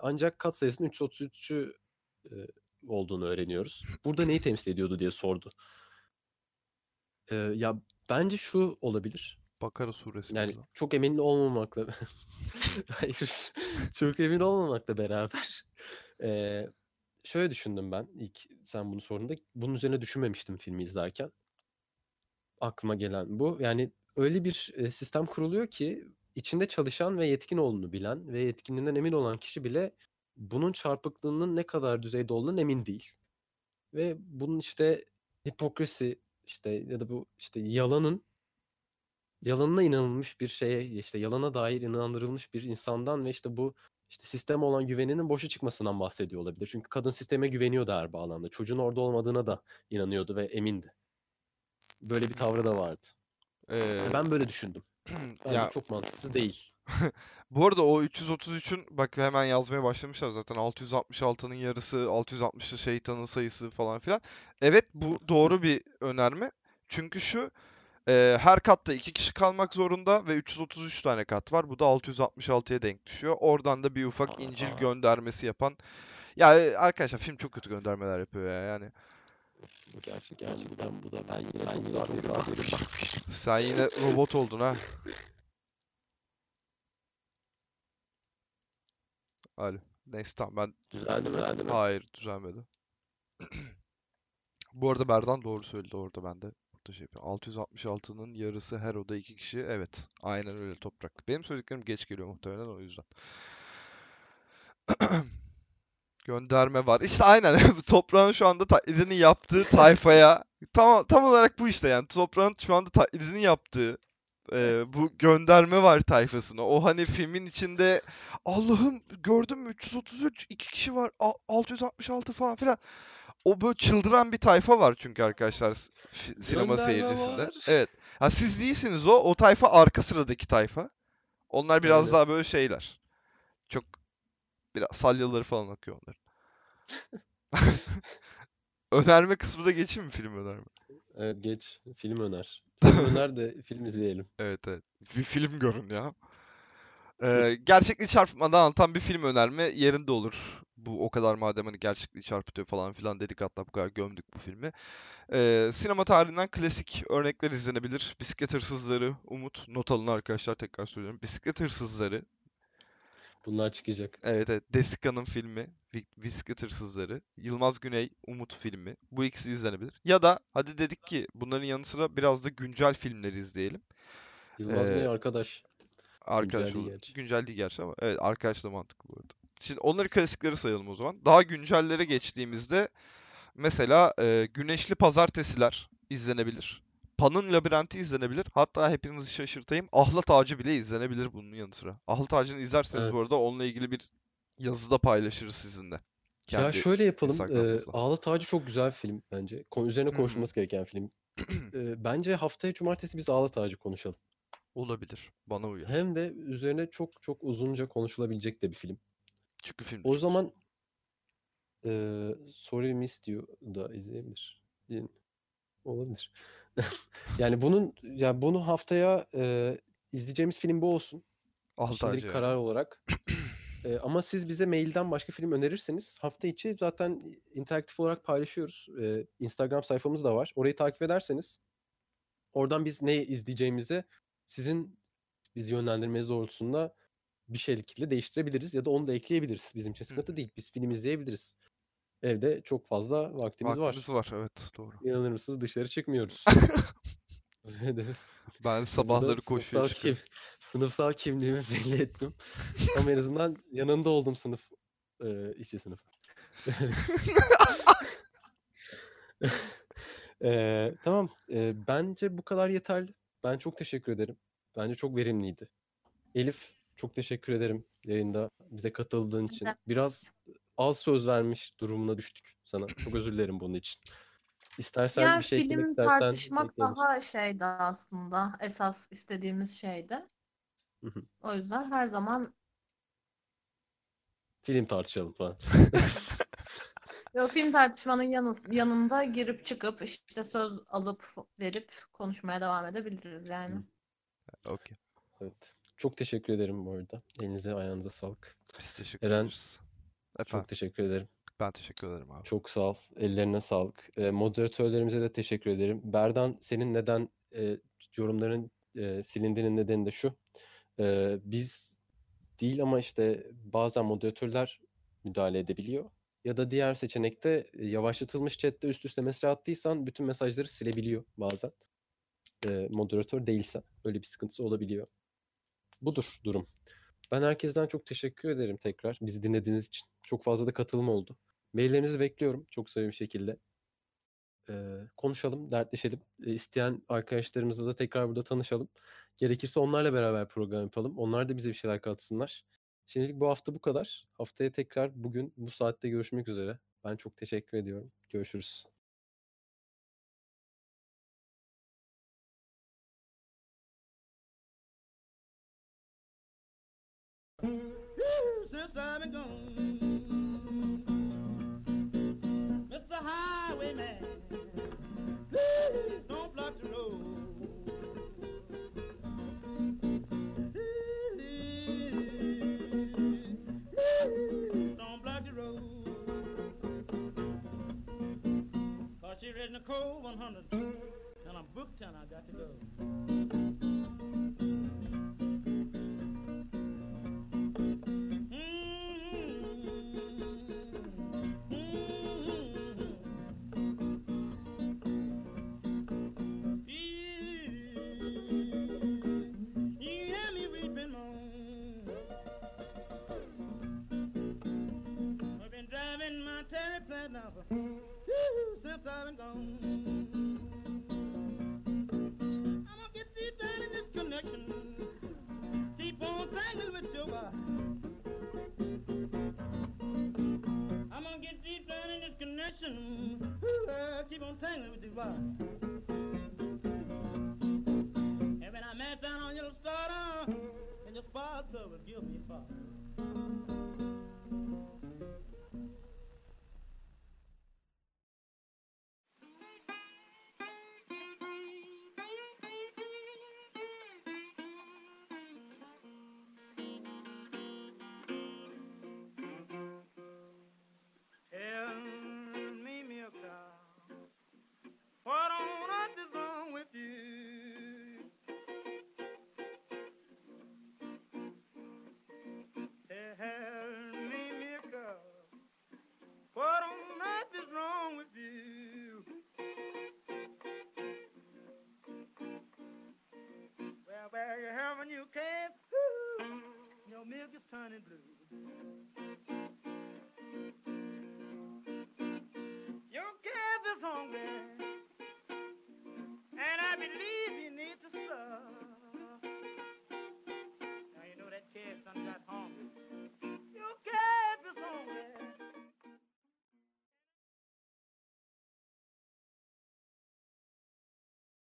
Ancak kat sayısının 333'ü e, olduğunu öğreniyoruz. Burada neyi temsil ediyordu diye sordu. Ee, ya bence şu olabilir.
Bakara suresi
Yani
burada.
çok emin olmamakla hayır çok emin olmamakla beraber eee, şöyle düşündüm ben ilk sen bunu sorduğunda bunun üzerine düşünmemiştim filmi izlerken aklıma gelen bu yani öyle bir e, sistem kuruluyor ki içinde çalışan ve yetkin olduğunu bilen ve yetkinliğinden emin olan kişi bile bunun çarpıklığının ne kadar düzeyde olduğundan emin değil ve bunun işte hipokrasi işte ya da bu işte yalanın yalanına inanılmış bir şeye işte yalana dair inandırılmış bir insandan ve işte bu işte sisteme olan güveninin boşa çıkmasından bahsediyor olabilir. Çünkü kadın sisteme güveniyordu her bağlamda. Çocuğun orada olmadığına da inanıyordu ve emindi. Böyle bir tavrı da vardı.
Ee,
ben böyle düşündüm. Bence
ya
çok mantıksız değil.
bu arada o 333'ün bak hemen yazmaya başlamışlar zaten 666'nın yarısı 660'lı şeytanın sayısı falan filan. Evet bu doğru bir önerme. Çünkü şu e, her katta iki kişi kalmak zorunda ve 333 tane kat var. Bu da 666'ya denk düşüyor. Oradan da bir ufak İncil göndermesi yapan. Ya e, arkadaşlar film çok kötü göndermeler yapıyor ya yani.
Bu gerçek gerçekten bu da ben yine ben yine.
Sen yine robot oldun ha. Alo. Neyse tamam ben
Düzeldi mi? Düzeldi mi?
Hayır düzelmedi. Bu arada Berdan doğru söyledi orada ben de. Burada şey yapıyorum. 666'nın yarısı her oda iki kişi. Evet. Aynen öyle toprak. Benim söylediklerim geç geliyor muhtemelen o yüzden. Gönderme var. İşte aynen toprağın şu anda taklidini yaptığı tayfaya tam tam olarak bu işte yani toprağın şu anda taklidini yaptığı e, bu gönderme var tayfasına. O hani filmin içinde Allah'ım gördün mü 333 iki kişi var a- 666 falan filan. O böyle çıldıran bir tayfa var çünkü arkadaşlar sinema
Gönderme
seyircisinde.
var.
Evet. Ha siz değilsiniz o. O tayfa arka sıradaki tayfa. Onlar biraz
Öyle.
daha böyle şeyler. Çok biraz salyaları falan akıyor onların. Önerme kısmı da geçeyim mi film önerme?
Evet geç. Film öner. Film öner de film izleyelim.
Evet evet. Bir film görün ya. Ee, gerçekliği çarpıtmadan anlatan bir film önerme yerinde olur. Bu o kadar madem hani gerçekliği çarpıtıyor falan filan dedik hatta bu kadar gömdük bu filmi. Ee, sinema tarihinden klasik örnekler izlenebilir. Bisiklet Hırsızları, Umut, not alın arkadaşlar tekrar söylüyorum. Bisiklet Hırsızları,
Bunlar çıkacak.
evet evet, Desika'nın filmi, Bi- Bisiklet Hırsızları, Yılmaz Güney, Umut filmi. Bu ikisi izlenebilir. Ya da hadi dedik ki bunların yanı sıra biraz da güncel filmleri izleyelim.
Yılmaz
Ee,
Güney arkadaş.
Arkadaş
Güncel
olur.
gerçi.
Güncel değil gerçi ama evet arkadaş da mantıklı bu arada. Şimdi onları klasikleri sayalım o zaman. Daha güncellere geçtiğimizde mesela e, Güneşli Pazartesiler izlenebilir. Pan'ın Labirenti izlenebilir. Hatta hepinizi şaşırtayım. Ahlat Ağacı bile izlenebilir bunun yanı sıra. Ahlat Ağacı'nı izlerseniz bu
Evet.
arada onunla ilgili bir yazıda paylaşırız sizinle.
Ya
Kendi
şöyle yapalım. E, Ağlat Ağacı çok güzel bir film bence. Konu üzerine konuşulması gereken film. E, bence haftaya cumartesi biz Ağlat Ağacı konuşalım.
Olabilir. Bana uyar.
Hem de üzerine çok çok uzunca konuşulabilecek de bir film.
Çünkü film
O zaman e, Sorry Miss You da izleyebilir. Olabilir. yani bunun ya bunu haftaya e, izleyeceğimiz film bu olsun. Şimdilik
Ağacı.
karar olarak. Ee, ama siz bize mailden başka film önerirseniz hafta içi zaten interaktif olarak paylaşıyoruz. Ee, Instagram sayfamız da var. Orayı takip ederseniz oradan biz ne izleyeceğimizi sizin bizi yönlendirmeniz doğrultusunda bir şekilde değiştirebiliriz ya da onu da ekleyebiliriz. Bizim için sıkıntı değil. Biz film izleyebiliriz. Evde çok fazla vaktimiz,
Vaktimiz
var.
var. Evet doğru.
İnanır mısınız dışarı çıkmıyoruz.
Ben sabahları koşuya
sınıfsal,
çıkıyorum.
kim, sınıfsal kimliğimi belli ettim. Ama en azından yanında oldum sınıf e, işçi sınıf. E, tamam. E, bence bu kadar yeterli. Ben çok teşekkür ederim. Bence çok verimliydi. Elif çok teşekkür ederim yayında bize katıldığın için. Biraz az söz vermiş durumuna düştük sana. Çok özür dilerim bunun için. İstersen
Ya
bir şey eklemek
film
istersen
tartışmak daha şeydi aslında. Esas istediğimiz şeydi.
Hı hı.
O yüzden her zaman
Film tartışalım falan.
Yo, film tartışmanın yanı, yanında girip çıkıp işte söz alıp verip konuşmaya devam edebiliriz yani.
Okey.
Evet. Çok teşekkür ederim bu arada. Elinize ayağınıza sağlık.
Biz teşekkür
Eren,
ederiz. Efendim
Çok teşekkür ederim.
ben teşekkür ederim abi.
Çok sağ ol. Ellerine sağlık. E, moderatörlerimize de teşekkür ederim. Berdan senin neden e, yorumların e, silindiğinin nedeni de şu. E, biz değil ama işte bazen moderatörler müdahale edebiliyor. Ya da diğer seçenekte e, yavaşlatılmış chatte üst üste mesaj attıysan bütün mesajları silebiliyor bazen. E, moderatör değilsen. Öyle bir sıkıntısı olabiliyor. Budur durum. Ben herkesten çok teşekkür ederim tekrar bizi dinlediğiniz için. Çok fazla da katılım oldu. Maillerinizi bekliyorum çok bir şekilde. Ee, konuşalım, dertleşelim. Ee, isteyen arkadaşlarımızla da tekrar burada tanışalım. Gerekirse onlarla beraber program yapalım. Onlar da bize bir şeyler katsınlar. Şimdilik bu hafta bu kadar. Haftaya tekrar bugün bu saatte görüşmek üzere. Ben çok teşekkür ediyorum. Görüşürüz.
since I've been gone. Cause she read Nicole 100 and I'm booked and I got to go. Thank you.